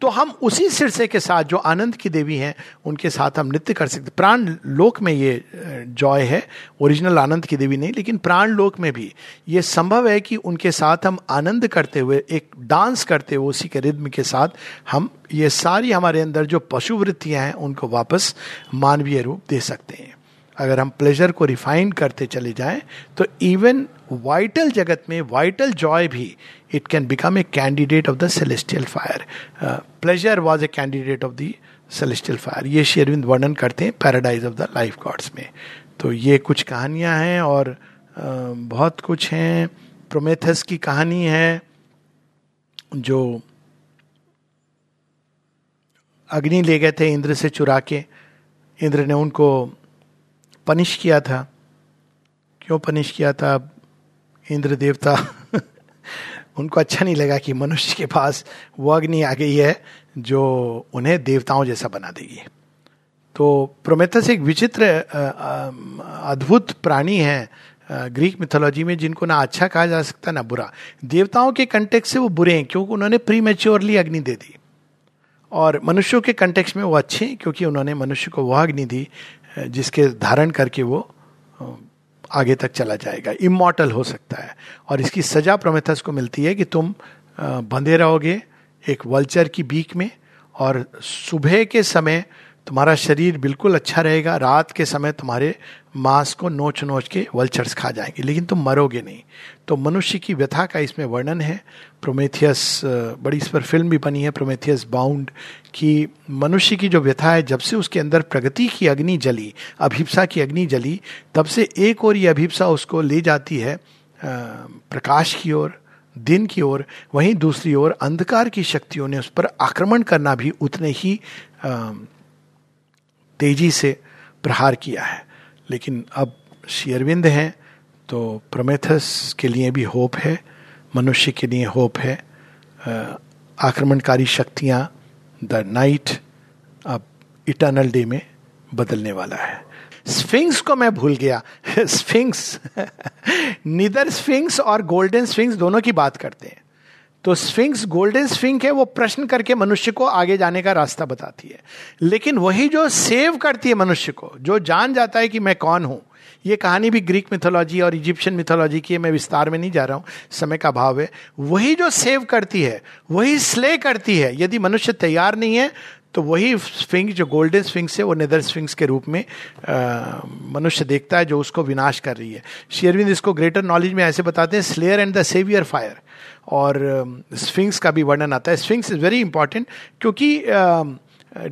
Speaker 1: तो हम उसी सिरसे के साथ, जो आनंद की देवी हैं, उनके साथ हम नृत्य कर सकते। प्राण लोक में ये जॉय है, ओरिजिनल आनंद की देवी नहीं, लेकिन प्राण लोक में भी। ये संभव है कि उनके साथ हम आनंद करते हुए, एक डांस करते हुए उसी के रिद्म के साथ हम ये सारी हमारे अंदर जो पशु वृत्तियाँ हैं, उनको वापस मानवीय रूप दे सकते हैं। अगर हम प्लेजर को रिफाइन करते चले जाएँ तो इवन वाइटल जगत में वाइटल जॉय भी it can become a candidate of the celestial fire pleasure was a candidate of the celestial fire ये शेरविंद वर्णन करते हैं paradise of the life gods में. तो ये कुछ कहानियाँ हैं और uh, बहुत कुछ हैं। प्रोमेथस की कहानी है जो अग्नि ले गए थे इंद्र से चुरा के। इंद्र ने उनको पनिश किया था। क्यों पनिश किया था? इंद्र देवता उनको अच्छा नहीं लगा कि मनुष्य के पास वो अग्नि आ गई है जो उन्हें देवताओं जैसा बना देगी। तो प्रोमेथस एक विचित्र अद्भुत प्राणी है ग्रीक मिथोलॉजी में, जिनको ना अच्छा कहा जा सकता, ना बुरा। देवताओं के कंटेक्स से वो बुरे हैं, क्योंकि उन्होंने प्री मेच्योरली अग्नि दे दी। और मनुष्यों के कंटेक्स में वो अच्छे हैं, क्योंकि उन्होंने मनुष्य को वह अग्नि दी जिसके धारण करके वो आगे तक चला जाएगा। इमोटल हो सकता है। और इसकी सजा प्रमेथस को मिलती है कि तुम बंधे रहोगे एक वल्चर की बीक में और सुबह के समय तुम्हारा शरीर बिल्कुल अच्छा रहेगा, रात के समय तुम्हारे मांस को नोच नोच के वल्चर्स खा जाएँगे, लेकिन तुम मरोगे नहीं। तो मनुष्य की व्यथा का इसमें वर्णन है। प्रोमेथियस बड़ी इस पर फ़िल्म भी बनी है, प्रोमेथियस बाउंड, कि मनुष्य की जो व्यथा है, जब से उसके अंदर प्रगति की अग्नि जली, अभिप्सा की अग्नि जली, तब से एक और ये अभिप्सा उसको ले जाती है प्रकाश की ओर, दिन की ओर, वहीं दूसरी ओर अंधकार की शक्तियों ने उस पर आक्रमण करना भी उतने ही तेज़ी से प्रहार किया है। लेकिन अब शेयरविंद हैं तो प्रमेथस के लिए भी होप है, मनुष्य के लिए होप है। आक्रमणकारी शक्तियाँ द नाइट अब इटर्नल डे में बदलने वाला है। स्फिंक्स को मैं भूल गया। स्फिंक्स, निदर स्फिंक्स और गोल्डन स्फिंक्स दोनों की बात करते हैं। तो स्फिंक्स, गोल्डन स्फिंक है, वो प्रश्न करके मनुष्य को आगे जाने का रास्ता बताती है। लेकिन वही जो सेव करती है मनुष्य को, जो जान जाता है कि मैं कौन हूँ, ये कहानी भी ग्रीक मिथोलॉजी और इजिप्शियन मिथोलॉजी की है, मैं विस्तार में नहीं जा रहा हूँ, समय का भाव है। वही जो सेव करती है, वही स्ले करती है, यदि मनुष्य तैयार नहीं है तो वही स्फिंग, जो गोल्डन स्फिंग्स है, वो नेदर स्फिंग्स के रूप में मनुष्य देखता है, जो उसको विनाश कर रही है। शेयरविंद इसको ग्रेटर नॉलेज में ऐसे बताते हैं slayer and the saviour fire और स्फिंग्स का भी वर्णन आता है। स्फिंग्स इज़ वेरी इंपॉर्टेंट क्योंकि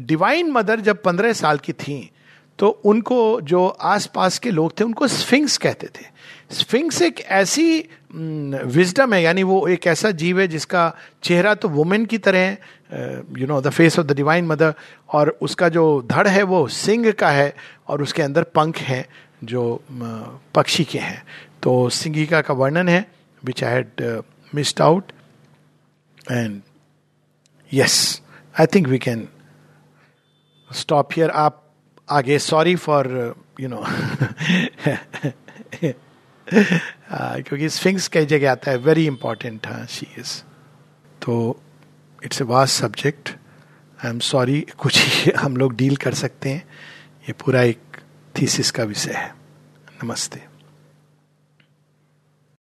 Speaker 1: डिवाइन मदर जब पंद्रह साल की थी तो उनको जो आसपास के लोग थे, उनको स्फिंक्स कहते थे। स्फिंक्स एक ऐसी विजडम है, यानी वो एक ऐसा जीव है जिसका चेहरा तो वुमेन की तरह है you know the face of the divine mother और उसका जो धड़ है वो सिंह का है, और उसके अंदर पंख हैं जो पक्षी के हैं। तो सिंगिका का वर्णन है which I had missed out and yes I think we can stop here आप आगे सॉरी फॉर यू नो क्योंकि स्फिंक्स कई जगह आता है वेरी इंपॉर्टेंट हाँ शी इज़ तो it's a vast subject I am sorry कुछ ही हम लोग डील कर सकते हैं। ये पूरा एक थीसिस का विषय है। नमस्ते।